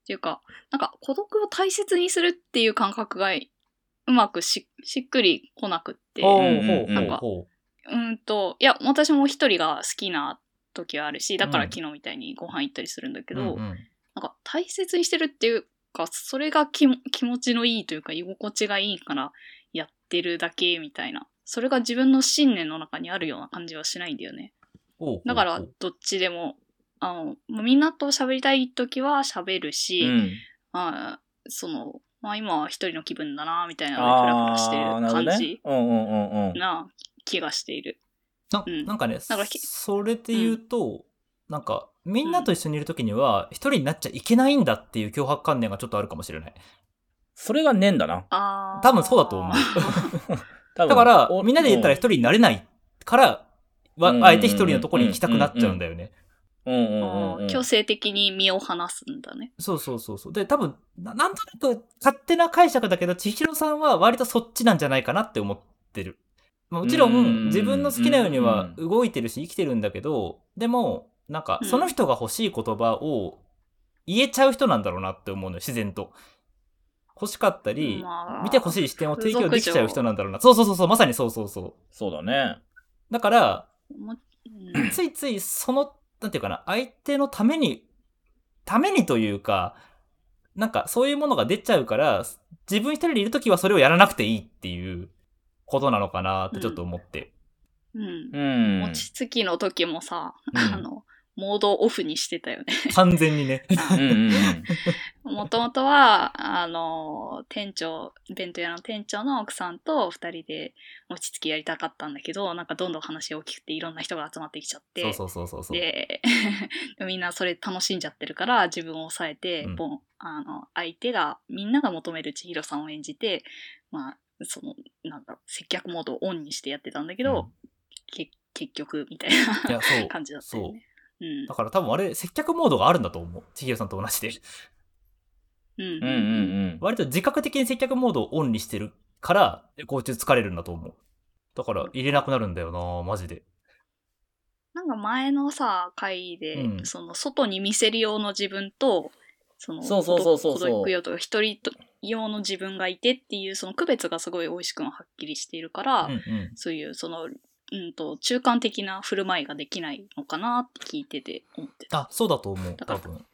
っていうか、なんか孤独を大切にするっていう感覚がうまくししっくりこなくって。ほううんほうなんかほうほうんと、いや、私も一人が好きな時はあるし、だからうん昨日みたいにご飯行ったりするんだけう。ど、うんうんなんか大切にしてるっていうか、それが気持ちのいいというか、居心地がいいからやってるだけみたいな。それが自分の信念の中にあるような感じはしないんだよね。だから、どっちでも、あの、まあみんなと喋りたい時は喋るし、うん。まあ、その、まあ今は一人の気分だな、みたいなのでフラフラしてる感じ。うんうんうんうん。な気がしている。なうんなんかね、それで言うと、なんか、みんなと一緒にいるときには、一人になっちゃいけないんだっていう脅迫観念がちょっとあるかもしれない。それがねえんだな。多分そうだと思う。だからお、みんなで言ったら一人になれないから、あえて一人のとこに行きたくなっちゃうんだよね。強制的に身を離すんだね。そうそうそうそう。で、多分な、なんとなく勝手な解釈だけど、千尋さんは割とそっちなんじゃないかなって思ってる。まあもちろうんん、自分の好きなようには動いてるし、生きてるんだけど、でも、なんか、うんその人が欲しい言葉を言えちゃう人なんだろうなって思うのよ、自然と。欲しかったり、まあ見てほしい視点を提供できちゃう人なんだろうな。そうそうそうそう、まさにそうそうそう。そうだね。だから、もうんついついその、なんていうかな、相手のために、ためにというか、なんかそういうものが出ちゃうから、自分一人でいるときはそれをやらなくていいっていうことなのかなってちょっと思って。うんうん。餅つきの時もさ、うん あの、モードオフにしてたよね。完全にね。もともとは、あの、店長、弁当屋の店長の奥さんと二人で餅つきやりたかったんだけど、なんかどんどん話大きくていろんな人が集まってきちゃって、そうそうそうそう。で、みんなそれ楽しんじゃってるから自分を抑えて、うんボンあの、相手が、みんなが求める千尋さんを演じて、まあ、その、なんだ接客モードをオンにしてやってたんだけど、け結局、みたいいなや、そう。感じだったそうよね。。うんだから多分あれ、接客モードがあるんだと思う。千尋さんと同じで。うんうんうんうん。割と自覚的に接客モードをオンにしてるから、交通疲れるんだと思う。だから入れなくなるんだよなマジで。なんか前のさ、回で、うんその外に見せる用の自分と、そのそうそうそうそうそう孤独用とか一人用の自分がいてっていうその区別がすごい美味しくんははっきりしているから、うんうん。そういうその、うんと、中間的な振る舞いができないのかなって聞いてて思ってた。あ、そうだと思う。多分。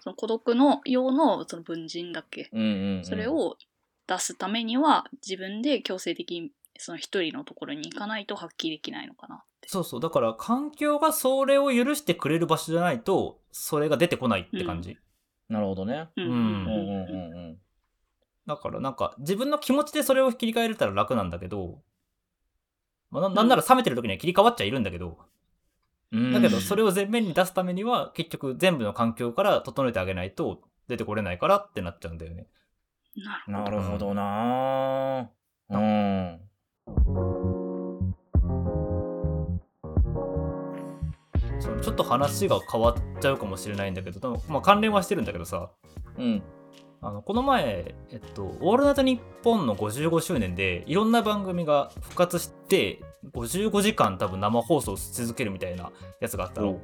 その孤独の用のその文人だっけ、うんうんうん。それを出すためには自分で強制的にその一人のところに行かないと発揮できないのかなって。そうそう。だから環境がそれを許してくれる場所じゃないと、それが出てこないって感じ。なるほどね。うんうんうんうんうんうん。だからなんか自分の気持ちでそれを切り替えれたら楽なんだけど、まあ、ななんなら冷めてる時には切り替わっちゃいるんだけど、うんだけどそれを前面に出すためには結局全部の環境から整えてあげないと出てこれないからってなっちゃうんだよね。なるほど。な。うん。そのちょっと話が変わっちゃうかもしれないんだけど、まあ、関連はしてるんだけどさ、うん。あのこの前、えっと、オールナイトニッポンの55周年でいろんな番組が復活して55時間多分生放送し続けるみたいなやつがあったの。あの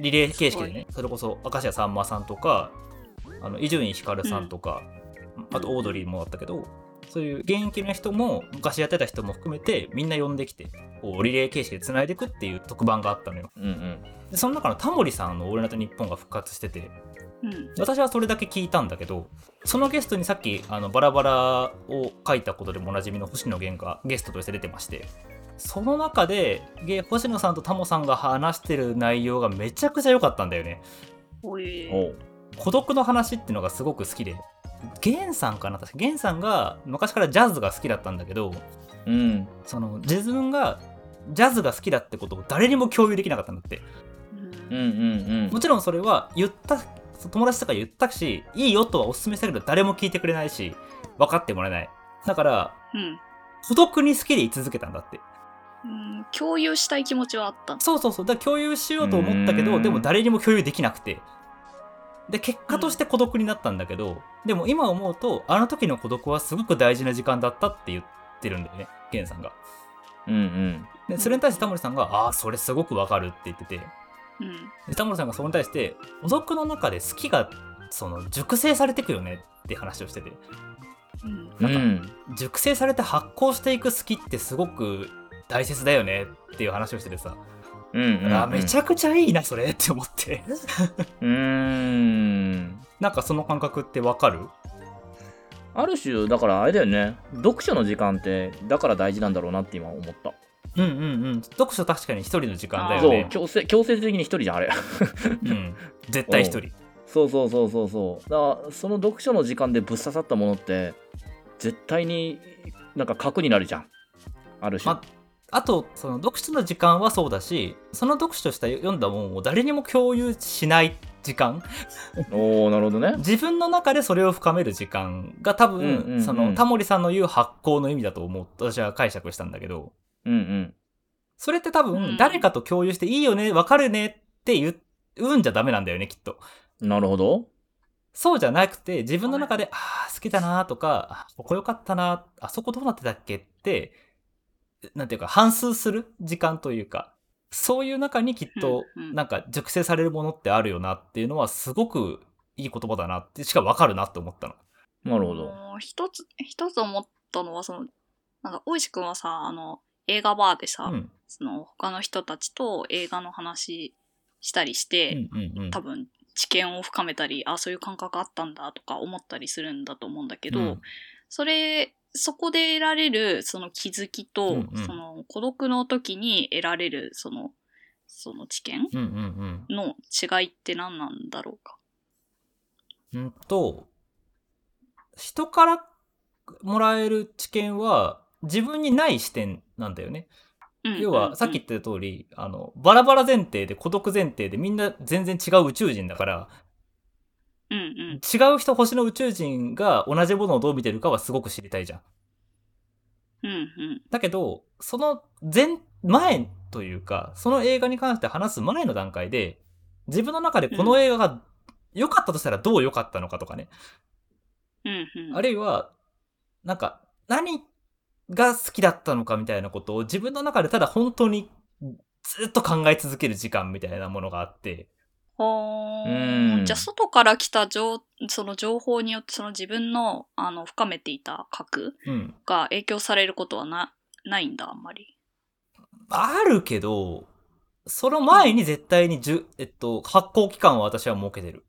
リレー形式でね、それこそ明石家さんまさんとか、伊集院光さんとか、あとオードリーもあったけど、そういう現役の人も昔やってた人も含めてみんな呼んできて、こうリレー形式で繋いでいくっていう特番があったのよ。うんうん。でその中のタモリさんのオールナイトニッポンが復活してて、うん。私はそれだけ聞いたんだけどそのゲストにさっきあのバラバラを書いたことでもおなじみの星野源がゲストとして出てましてその中でゲ星野さんとタモさんが話してる内容がめちゃくちゃ良かったんだよね。孤独の話っていうのがすごく好きで源さんかな確か源さんが昔からジャズが好きだったんだけどうん。その自分がジャズが好きだってことを誰にも共有できなかったんだってうんうんうんも。ちろんそれは言った友達とか言ったしいいよとはお勧めしたけど誰も聞いてくれないし分かってもらえないだからうん。孤独に好きでい続けたんだってうん。共有したい気持ちはあった。そうそうそうだから共有しようと思ったけうんどでも誰にも共有できなくてで結果として孤独になったんだけど、でも今思うとあの時の孤独はすごく大事な時間だったって言ってるんだよねケンさんがうんうん。でそれに対してタモリさんが「ああそれすごくわかる」って言っててうん。でタモリさんがそれに対して「孤独の中で好きがその熟成されていくよね」って話をしててうん。うなんかん。熟成されて発酵していく好きってすごく大切だよねっていう話をしててさ、うんうん。あめちゃくちゃいいなそれって思って うーん。なんかその感覚ってわかる？ある種、だからあれだよね。読書の時間って、だから大事なんだろうなって今思った。うんうんうん読書確かに一人の時間だよね強制、強制的に一人じゃん、あれ。うん絶対一人そうそうそうそうそう。だから、その読書の時間でぶっ刺さったものって、絶対になんか核になるじゃん。ある種。まあとその読書の時間はそうだしその読書した読んだもんを誰にも共有しない時間おおなるほどね。自分の中でそれを深める時間が多分、そのタモリさんの言う発酵の意味だと思う私は解釈したんだけどうんうん。それって多うん分誰かと共有していいよねわかるねって言うんじゃダメなんだよねきっとなるほど。そうじゃなくて自分の中でああ好きだなとかあここ良かったなあそこどうなってたっけ？ってなんていうか反数する時間というかそういう中にきっとなんか熟成されるものってあるよなっていうのはすごくいい言葉だなってしかわかるなって思ったの。なるほど。一つ、一つ思ったのは、その、なんか、大石くんはさ、あの、映画バーでさ、うん。その、他の人たちと映画の話したりして、うんうんうん。多分、知見を深めたり、あ、そういう感覚あったんだとか思ったりするんだと思うんだけど、うん。それ、そこで得られるその気づきと、うんうん。その孤独の時に得られるその、その知見の違いって何なんだろうか？うんと、人からもらえる知見は自分にない視点なんだよね。うん要は、さっき言った通り、あの、バラバラ前提で孤独前提でみんな全然違う宇宙人だから、うんうん違う人星の宇宙人が同じものをどう見てるかはすごく知りたいじゃん。うんうんだけど、その前、前というか、その映画に関して話す前の段階で、自分の中でこの映画が良かったとしたらどう良かったのかとかね。うんうんあるいは、なんか、何が好きだったのかみたいなことを自分の中でただ本当にずっと考え続ける時間みたいなものがあって、ほうーんじゃあ外から来た情その情報によってその自分のあの深めていた核うん。が影響されることはなないんだあんまり。あるけど、その前に絶対にじゅ、えっと、発行期間を私は設けてる。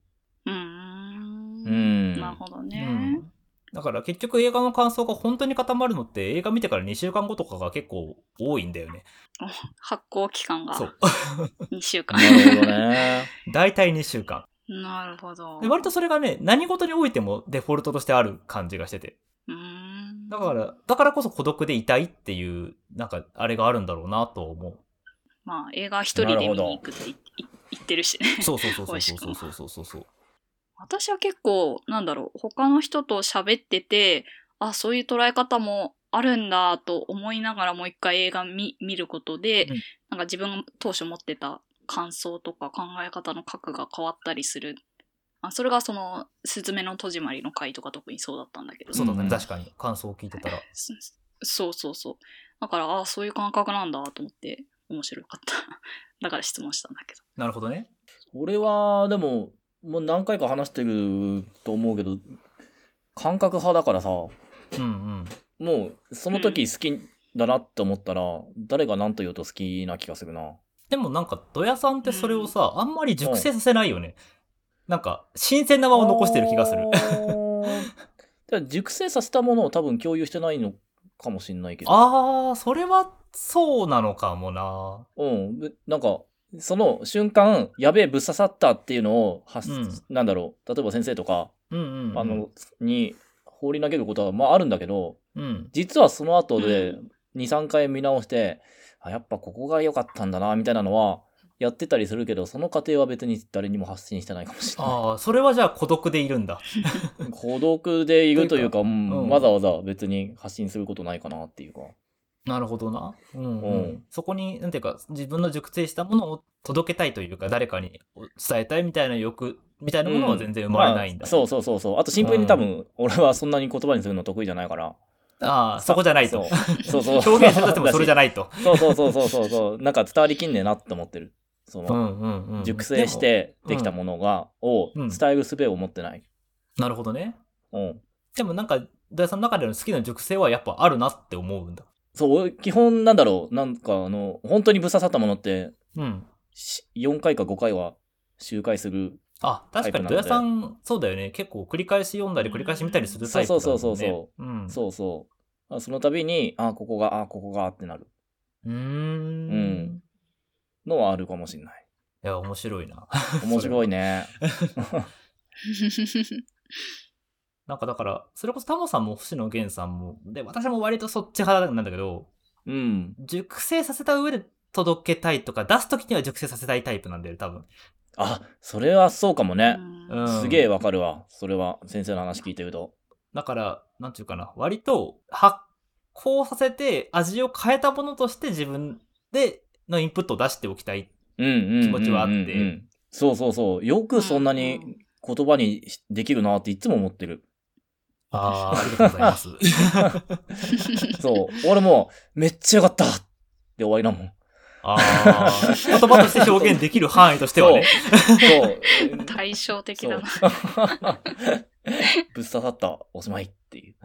うーんうん。なるほどうね。ん。だから結局映画の感想が本当に固まるのって映画見てから2週間後とかが結構多いんだよね。発行期間がそう。2週間。なるほどね。大体2週間。なるほど。で割とそれがね、何事においてもデフォルトとしてある感じがしてて。うーんだから、だからこそ孤独でいたいっていう、なんか、あれがあるんだろうなと思う。まあ映画一人で見に行くって言ってるしね。そうそうそうそうそうそうそうそうそう。私は結構なんだろう他の人と喋っててあそういう捉え方もあるんだと思いながらもう一回映画見見ることで、うんなんか自分が当初持ってた感想とか考え方の核が変わったりするあそれがその「すずめの戸締まり」の回とか特にそうだったんだけどそうだね、うん確かに。感想を聞いてたら。そ そうそうそうだからああそういう感覚なんだと思って面白かった だから質問したんだけどなるほどね。俺は、でも、もう何回か話してると思うけど、感覚派だからさ、もうんうん。う、その時好きだなって思ったら、誰が何と言おうと好きな気がするな。でもなんか、ドヤさんってそれをさ、あんまり熟成させないよね。なんか、新鮮なまま残してる気がする。あーだから熟成させたものを多分共有してないのかもしんないけど。あー、それはそうなのかもな。うん。でなんか、その瞬間、やべえ、ぶっ刺さったっていうのを発、うんなんだろう、例えば先生とか、うんうん、うん。あの、に放り投げることは、まああるんだけど、うん。実はその後でう2、3回見直して、あ、やっぱここが良かったんだな、みたいなのは、やってたりするけど、その過程は別に誰にも発信してないかもしれない。あー、それはじゃあ孤独でいるんだ。孤独でいるというか、うんうんわざわざ別に発信することないかなっていうか。なるほどな。うん、うんうんそこに、なんていうか、自分の熟成したものを届けたいというか、誰かに伝えたいみたいな欲、みたいなものは全然生まれないんだ、まあそうそうそうそう。あとシンプルに多分、俺はそんなに言葉にするの得意じゃないから。ああ、そこじゃないと。そうそうそう。表現するとしてもそれじゃない。と。そ うそうそうそうそうそう。なんか伝わりきんねえなって思ってる。その、うんうんうん。熟成してできたものが、をうん伝える術を持ってない。なるほどね。うん。でもなんか、大さんの中での好きな熟成はやっぱあるなって思うんだ。そう、俺基本なんだろう。なんかあの、本当にぶっ刺さったものって、うん。し4回か5回は周回する。あ、確かに、タイプなのでドヤさん、そうだよね。結構繰り返し読んだり繰り返し見たりするタイプだもんね。そうそうそうそううん。そうそう。あその度に、あ、ここが、あ、ここがってなるうーん。うんのはあるかもしれない。いや、面白いな。面白いね。なんかだから、それこそタモさんも星野源さんも、で、私も割とそっち派なんだけど、うん。熟成させた上で届けたいとか、出すときには熟成させたいタイプなんだよ、多分。あ、それはそうかもね。うんすげえわかるわ。それは、先生の話聞いてると。だから、なんていうかな、割と発酵させて味を変えたものとして自分でのインプットを出しておきたい。気持ちはあってそうそうそう。よくそんなに言葉にできるなっていつも思ってる。ああ、ありがとうございます。そう。俺も、めっちゃよかったで終わりだもん。ああ、言葉として表現できる範囲としてはね。そう。対照的だな。そうぶっ刺さった、おしまいっていう。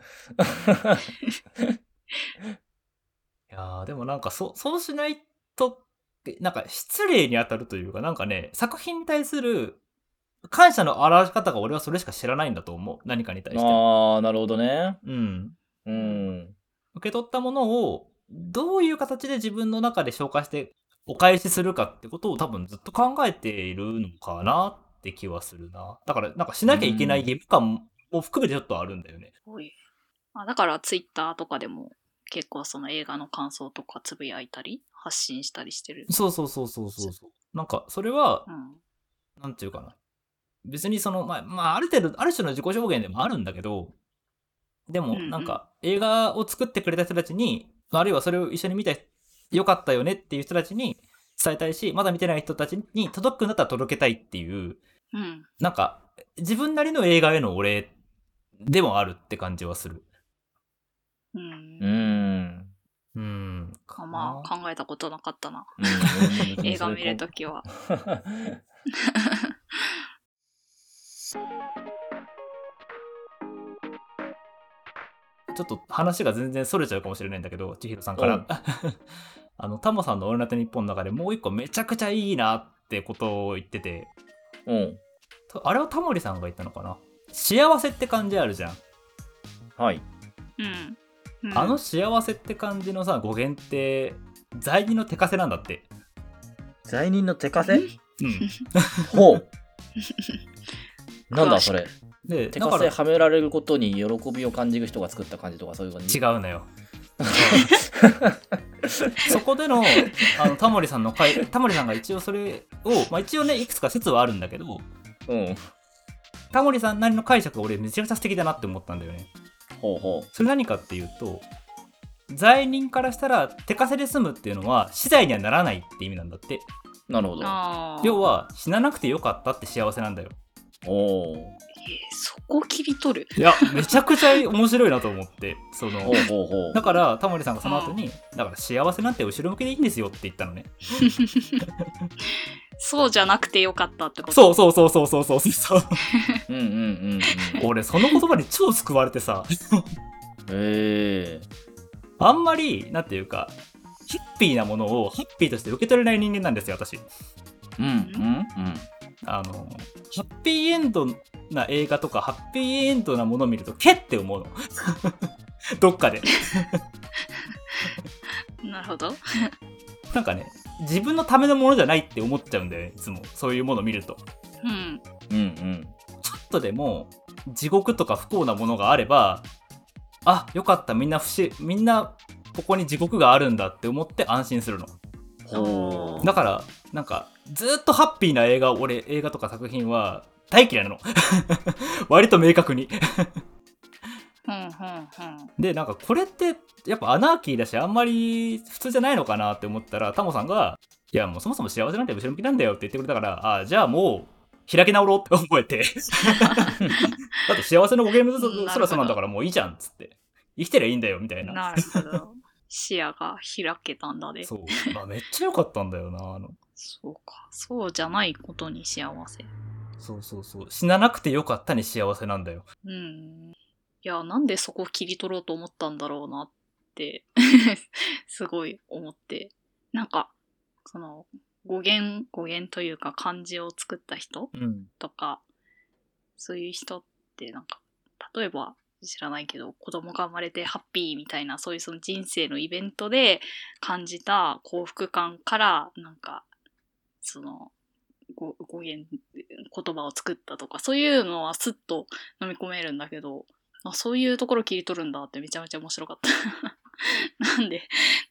いやーでもなんかそ、そうしないと、なんか失礼に当たるというか、なんかね、作品に対する感謝の表し方が俺はそれしか知らないんだと思う。何かに対して。ああ、なるほどね。うん。うん。受け取ったものを、どういう形で自分の中で消化してお返しするかってことを多分ずっと考えているのかなっって気はするな。だから、なんかしなきゃいけない義務感も含めてちょっとあるんだよね。すごい。あだからツイッターとかでも結構その映画の感想とかつぶやいたり発信したりしてる。そうそうそうそうそうそう。なんか、それはう、ん。なんていうかな。別にその、まあ、まあ、ある程度、ある種の自己表現でもあるんだけど、でも、なんか、映画を作ってくれた人たちに、あるいはそれを一緒に見たよかったよねっていう人たちに伝えたいし、まだ見てない人たちに届くんだったら届けたいっていう、うん。なんか、自分なりの映画へのお礼でもあるって感じはする。う。うんん。うん。あまあ考えたことなかったな。うん 映画見るときは。ちょっと話が全然それちゃうかもしれないんだけど、千尋さんから。うん あの、タモさんのオールナイトニッポンの中でもう一個めちゃくちゃいいなってことを言ってて、うん。あれはタモリさんが言ったのかな？幸せって感じあるじゃん。はい。うん。うんあの幸せって感じのさ、語源って、罪人の手枷なんだって。罪人の手枷？うん。ほう。なんだそれ。で、手だから枷はめられることに喜びを感じる人が作った感じとかそういう感じ？違うのよ。そこでのあのタモリさんの回タモリさんが一応それを、まあ、一応ねいくつか説はあるんだけどうん。タモリさんなりの解釈が俺めちゃくちゃ素敵だなって思ったんだよねほうほそれ何かっていうと罪人からしたら手枷で済むっていうのは死罪にはならないって意味なんだってう。なるほど。要は死ななくてよかったって幸せなんだよおお。えーそこ切り取る？いやめちゃくちゃ面白いなと思ってそのほうほうほう。だからタモリさんがその後にだから幸せなんて後ろ向きでいいんですよって言ったのね そうじゃなくてよかったってこと？そうそうそうそうそうそうそううんうんうんうん。俺その言葉に超救われてさへえ。あんまりなんていうかハッピーなものをハッピーとして受け取れない人間なんですよ私うんうんあのハッピーエンドな映画とかハッピーエンドなものを見るとけって思うの どっかで なるほど。なんかね自分のためのものじゃないって思っちゃうんだよねいつもそういうものを見るとうん。うん。うんうん。ちょっとでも地獄とか不幸なものがあればあよかったみんな不思みんなここに地獄があるんだって思って安心するの。だからなんかずっとハッピーな映画俺映画とか作品は大嫌いなの。割と明確に。でなんかこれってやっぱアナーキーだしあんまり普通じゃないのかなって思ったらタモさんが「いやもうそもそも幸せなんて後ろ向きなんだよ」って言ってくれたからあじゃあもう開き直ろうって思えて。だって幸せの語源のうんそらそうなんだからもういいじゃんっつって。生きてりゃいいんだよみたいな。なるほど。視野が開けたんだね。そう、まあ、めっちゃ良かったんだよなあのそうか。そうじゃないことに幸せ。そうそうそう死ななくてよかったに幸せなんだようん。いや、なんでそこ切り取ろうと思ったんだろうなって、すごい思って。なんか、その、語源、語源というか漢字を作った人うんとか、そういう人ってなんか、例えば、知らないけど、子供が生まれてハッピーみたいな、そういうその人生のイベントで感じた幸福感から、なんか、その、語語源、言葉を作ったとか、そういうのはスッと飲み込めるんだけど、あそういうところ切り取るんだってめちゃめちゃ面白かった。なんで、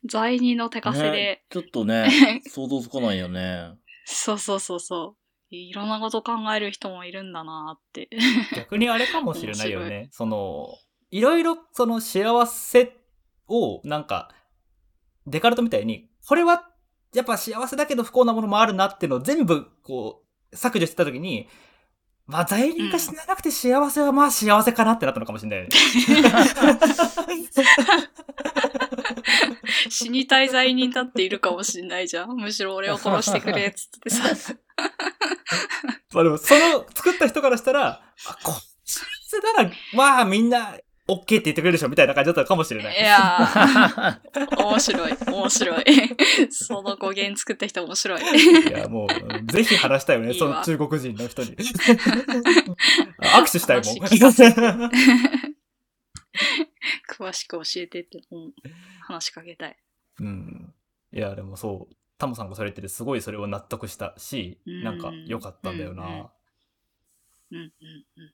罪人の手枷で、ねちょっとね、想像つかないよね。そうそうそうそう。いろんなこと考える人もいるんだなって。逆にあれかもしれないよね。その、いろいろその幸せをなんか、デカルトみたいに、これはやっぱ幸せだけど不幸なものもあるなっていうのを全部こう、削除してた時に、まあ罪人が死ななくて幸せはまあ幸せかなってなったのかもしれないよね。死にたい罪人だっているかもしんないじゃん。むしろ俺を殺してくれっつってさ。まあでもその作った人からしたら、あこ幸せならまあみんな OK って言ってくれるでしょみたいな感じだったかもしれないい。やー、面白い、面白い。その語源作った人面白い。いや、もう、うんぜひ話したいよね、いいわその中国人の人に。握手したいもん。詳しく教えてって、うん、話しかけたい。うん。いや、でもそう、タモさんがそれ言ってて、すごいそれを納得したし、うんなんか良かったんだよな。うんうんうんうん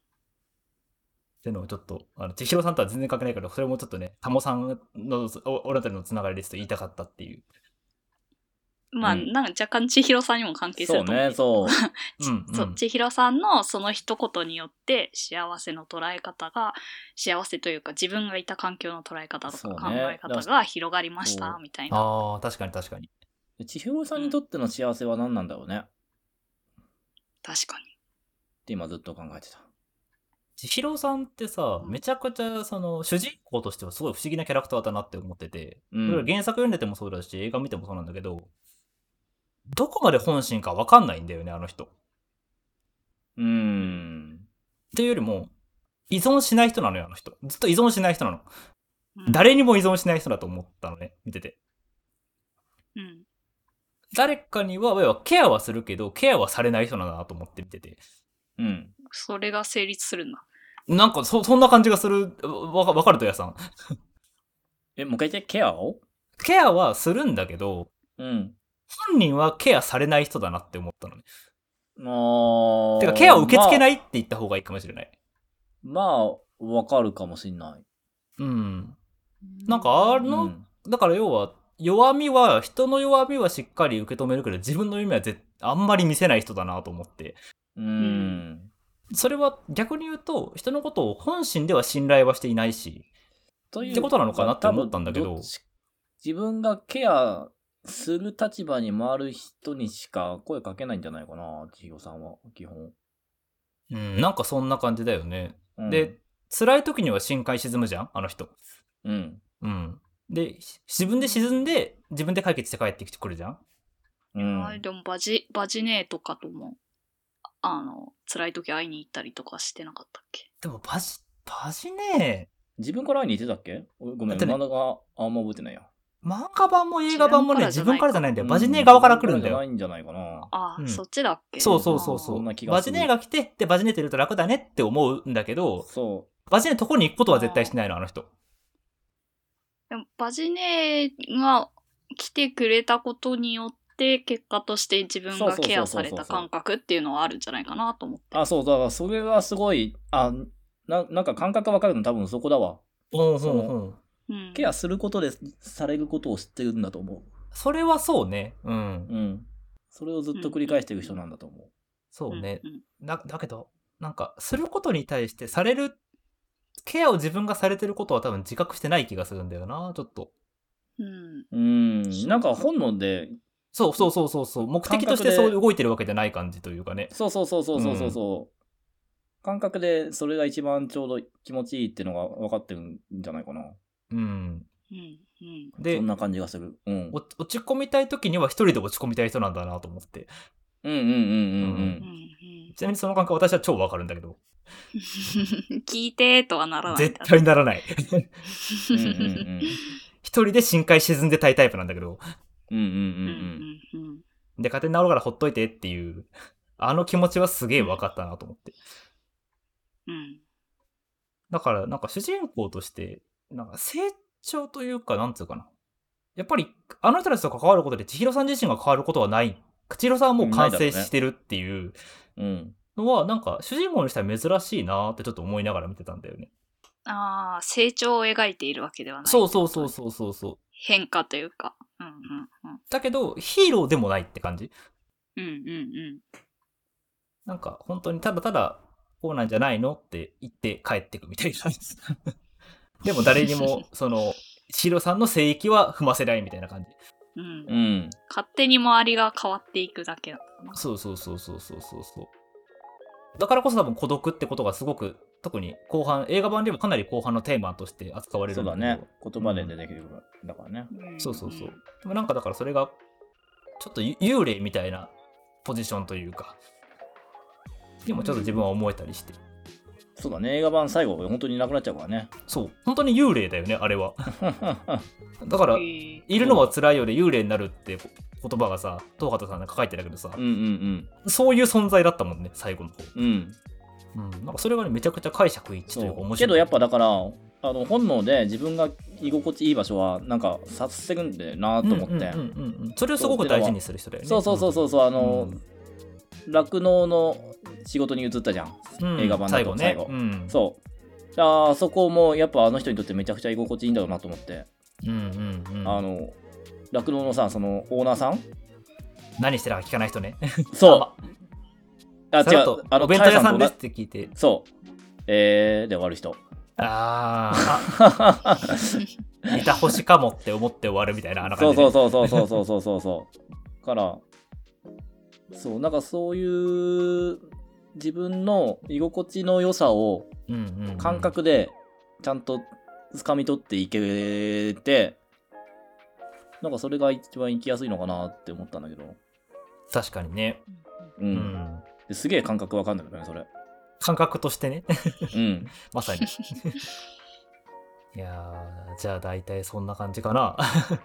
っていうのをちょっと、あの、千尋さんとは全然関係ないから、それもちょっとね、タモさんの、お俺たちのつながりですと言いたかったっていう。うん。まあ、うんなんか若干千尋さんにも関係すると思う。ね、そう。うん、うん。そう、千尋さんのその一言によって幸せの捉え方が幸せというか自分がいた環境の捉え方とかね考え方が広がりましたみたいな。ああ、確かに確かに。千尋さんにとっての幸せは何なんだろうね。っ確かに。て今ずっと考えてた。千尋さんってさ、めちゃくちゃ、その、主人公としてはすごい不思議なキャラクターだなって思ってて、うん原作読んでてもそうだし、映画見てもそうなんだけど、どこまで本心かわかんないんだよね、あの人。っうーん。ていうよりも、依存しない人なのよ、あの人。ずっと依存しない人なの。うん、誰にも依存しない人だと思ったのね、見てて。うん。誰かには、要はケアはするけど、ケアはされない人なんだなと思って見てて。うん。それが成立するんだ。なんかそ、そんな感じがする、わかわかるとやさん。え、もう一回言って、ケアを？ケアはするんだけど、うん。本人はケアされない人だなって思ったのね。あーてか、ケアを受け付けなまあいって言った方がいいかもしれない。まあ、わかるかもしんない。うん。なんか、あうの、ん。だから要は、弱みは、人の弱みはしっかり受け止めるけど、自分の弱みはぜあんまり見せない人だなと思って。うん。それは逆に言うと、人のことを本心では信頼はしていないし、というってことなのかなって思ったんだけど自分がケアする立場に回る人にしか声かけないんじゃないかな、千尋さんは、基本。うん、なんかそんな感じだよね。うんで、辛い時には深海沈むじゃんあの人。うん。うん。で、し自分で沈んで、自分で解決して帰ってきてくるじゃん？うん。あでもバジ、バジネーとかとも、あの、辛い時会いに行ったりとかしてなかったっけ？でも、バジ、バジね自分から会いに行ってたっけ？ごごめん、ねまだがあんま覚えてないや。漫画版も映画版もね、自自分かららじゃないんだよ。うんバジネー側から来るんだよ。ないんじゃないかな。あ、うんそっちだっけ？そうそうそうそう。バジネーが来て、で、バジネーっていると楽だねって思うんだけど、そバジネーとこに行くことは絶対しないの、あの人。でもバジネが来てくれたことによって、結果として自分がケアされた感覚っていうのはあるんじゃないかなと思って。う。あ、そう、だからそれがすごい、あ、ななんか感覚わかるの多分そこだわ。ほんほんほん。うん、ケアすることでされることを知ってるんだと思それはそうね。うん。う。うん。それをずっと繰り返してる人なんだと思う。そうね。うんだだけど、なんか、することに対してされる、ケアを自分がされてることは多分自覚してない気がするんだよな、ちょっと。うん。うん。なんか本能で、そうそうそうそうそう。目的としてそう動いてるわけじゃない感じというかね。そうそうそうそうそうそうそう、感覚でそれが一番ちょうど気持ちいいっていうのが分かってるんじゃないかな。うん。うん。うん。でそん、な感じがする。うん。お落ち込みたい時には一人で落ち込みたい人なんだなと思って。うんうんうんうんうん。うんうんちなみにその感覚私は超わかるんだけど、聞いてとはならない。絶対ならない。うんうんうん一人で深海沈んでたいタイプなんだけど、うんうんうんうんうんうん。で、勝手に治るからほっといてっていう、あの気持ちはすげえ分かったなと思って。うん。だから、なんか主人公として、なんか成長というか、なんつうかな。やっぱり、あの人たちと関わることで千尋さん自身が変わることはない。千尋さんはもう完成してるっていううん。うん。のは、なんか主人公にしたら珍しいなってちょっと思いながら見てたんだよね。ああ、成長を描いているわけではない。そうそうそうそうそうそう。変化というか。うんうんうん。だけど、ヒーローでもないって感じ？うんうんうん。なんか、本当にただただ、こうなんじゃないのって言って帰ってくみたいな。でも誰にも、その、千尋さんの聖域は踏ませないみたいな感じ。うんう。ん。勝手に周りが変わっていくだけだったな。そうそうそうそうそうそうそう。だからこそ多分孤独ってことがすごく、特に後半、映画版でもかなり後半のテーマとして扱われるそうんだね。言葉で出てくるだからね。んそうそうそう。でもなんかだからそれが、ちょっとゆ幽霊みたいなポジションというか、でもちょっと自分は思えたりして。そうだね。映画版最後、本当になくなっちゃうからね。そう。本当に幽霊だよね、あれは。だから、いるのは辛いようで幽霊になるって言葉がさ、東畑さんなんか書いてたけどさうん、うんそういう存在だったもんね、最後の方。うん。うん。うん。なんかそれがね、めちゃくちゃ解釈一致とそいうか面白い。うけどやっぱだから、あの本能で自分が居心地いい場所はなんか察せるんだよなと思って、うんうんうんうんうんそれをすごく大事にする人だよね。そうそうそうそうそうあのうん酪農の仕事に移ったじゃん。うん映画版だと最後ね最後うんそう。あそこもやっぱあの人にとってめちゃくちゃ居心地いいんだろうなと思って。うんうんうんあの、酪農のさ、そのオーナーさん？何してるか聞かない人ねそう。あ、違う。あの、お弁当屋さんですって聞いてそう。えー、で終わる人。ああ似た星かもって思って終わるみたいなあのそうそうそうそうそうそうそうそう。から、そう、なんかそういう自分の居心地の良さをうんうんうん感覚でちゃんと掴み取っていけて、なんかそれが一番生きやすいのかなって思ったんだけど。確かにね、う。うんん、ですげえ感覚わかんないけどね、それ。感覚としてねうん。まさにいやーじゃあ大体そんな感じかな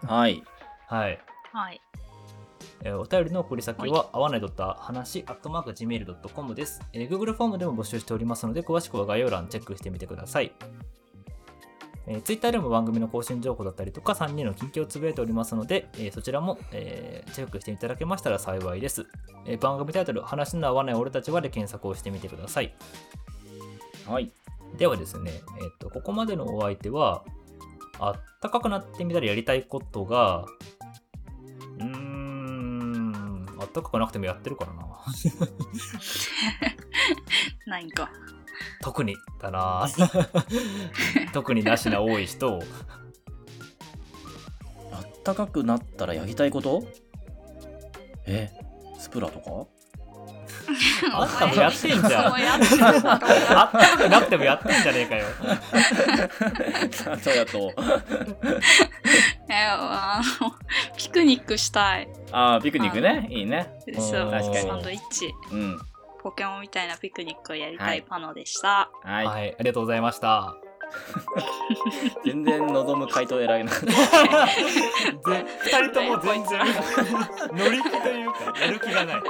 はい。はいはい。えーお便りの送り先は、合わない話、アットマーク Gmail.com です、えー Google フォームでも募集しておりますので、詳しくは概要欄チェックしてみてください。えー、Twitter でも番組の更新情報だったりとか、3人の近況をつぶやいておりますので、えーそちらも、えーチェックしていただけましたら幸いです。えー番組タイトル、話の合わない俺たちはで検索をしてみてください。はい。ではですね、えっと、ここまでのお相手は、あったかくなってみたらやりたいことが、ん、あったかくなくてもやってるからな。何か。特にだな。特になしな多い人、あったかくなったらやりたいこと？えスプラとか？あんたもやってんじゃんあったかくなくてもやってんじゃねえかよ。なんとやと。えあのピクニックしたい。ああ、ピクニックね。いいね。そう確かにサンドイッチ。うん。ポケモンみたいなピクニックをやりたはいいパノでした。はい。はい、ありがとうございました。全然望む回答選べなかった。ぜ二人とも全然乗り気というかやる気がない。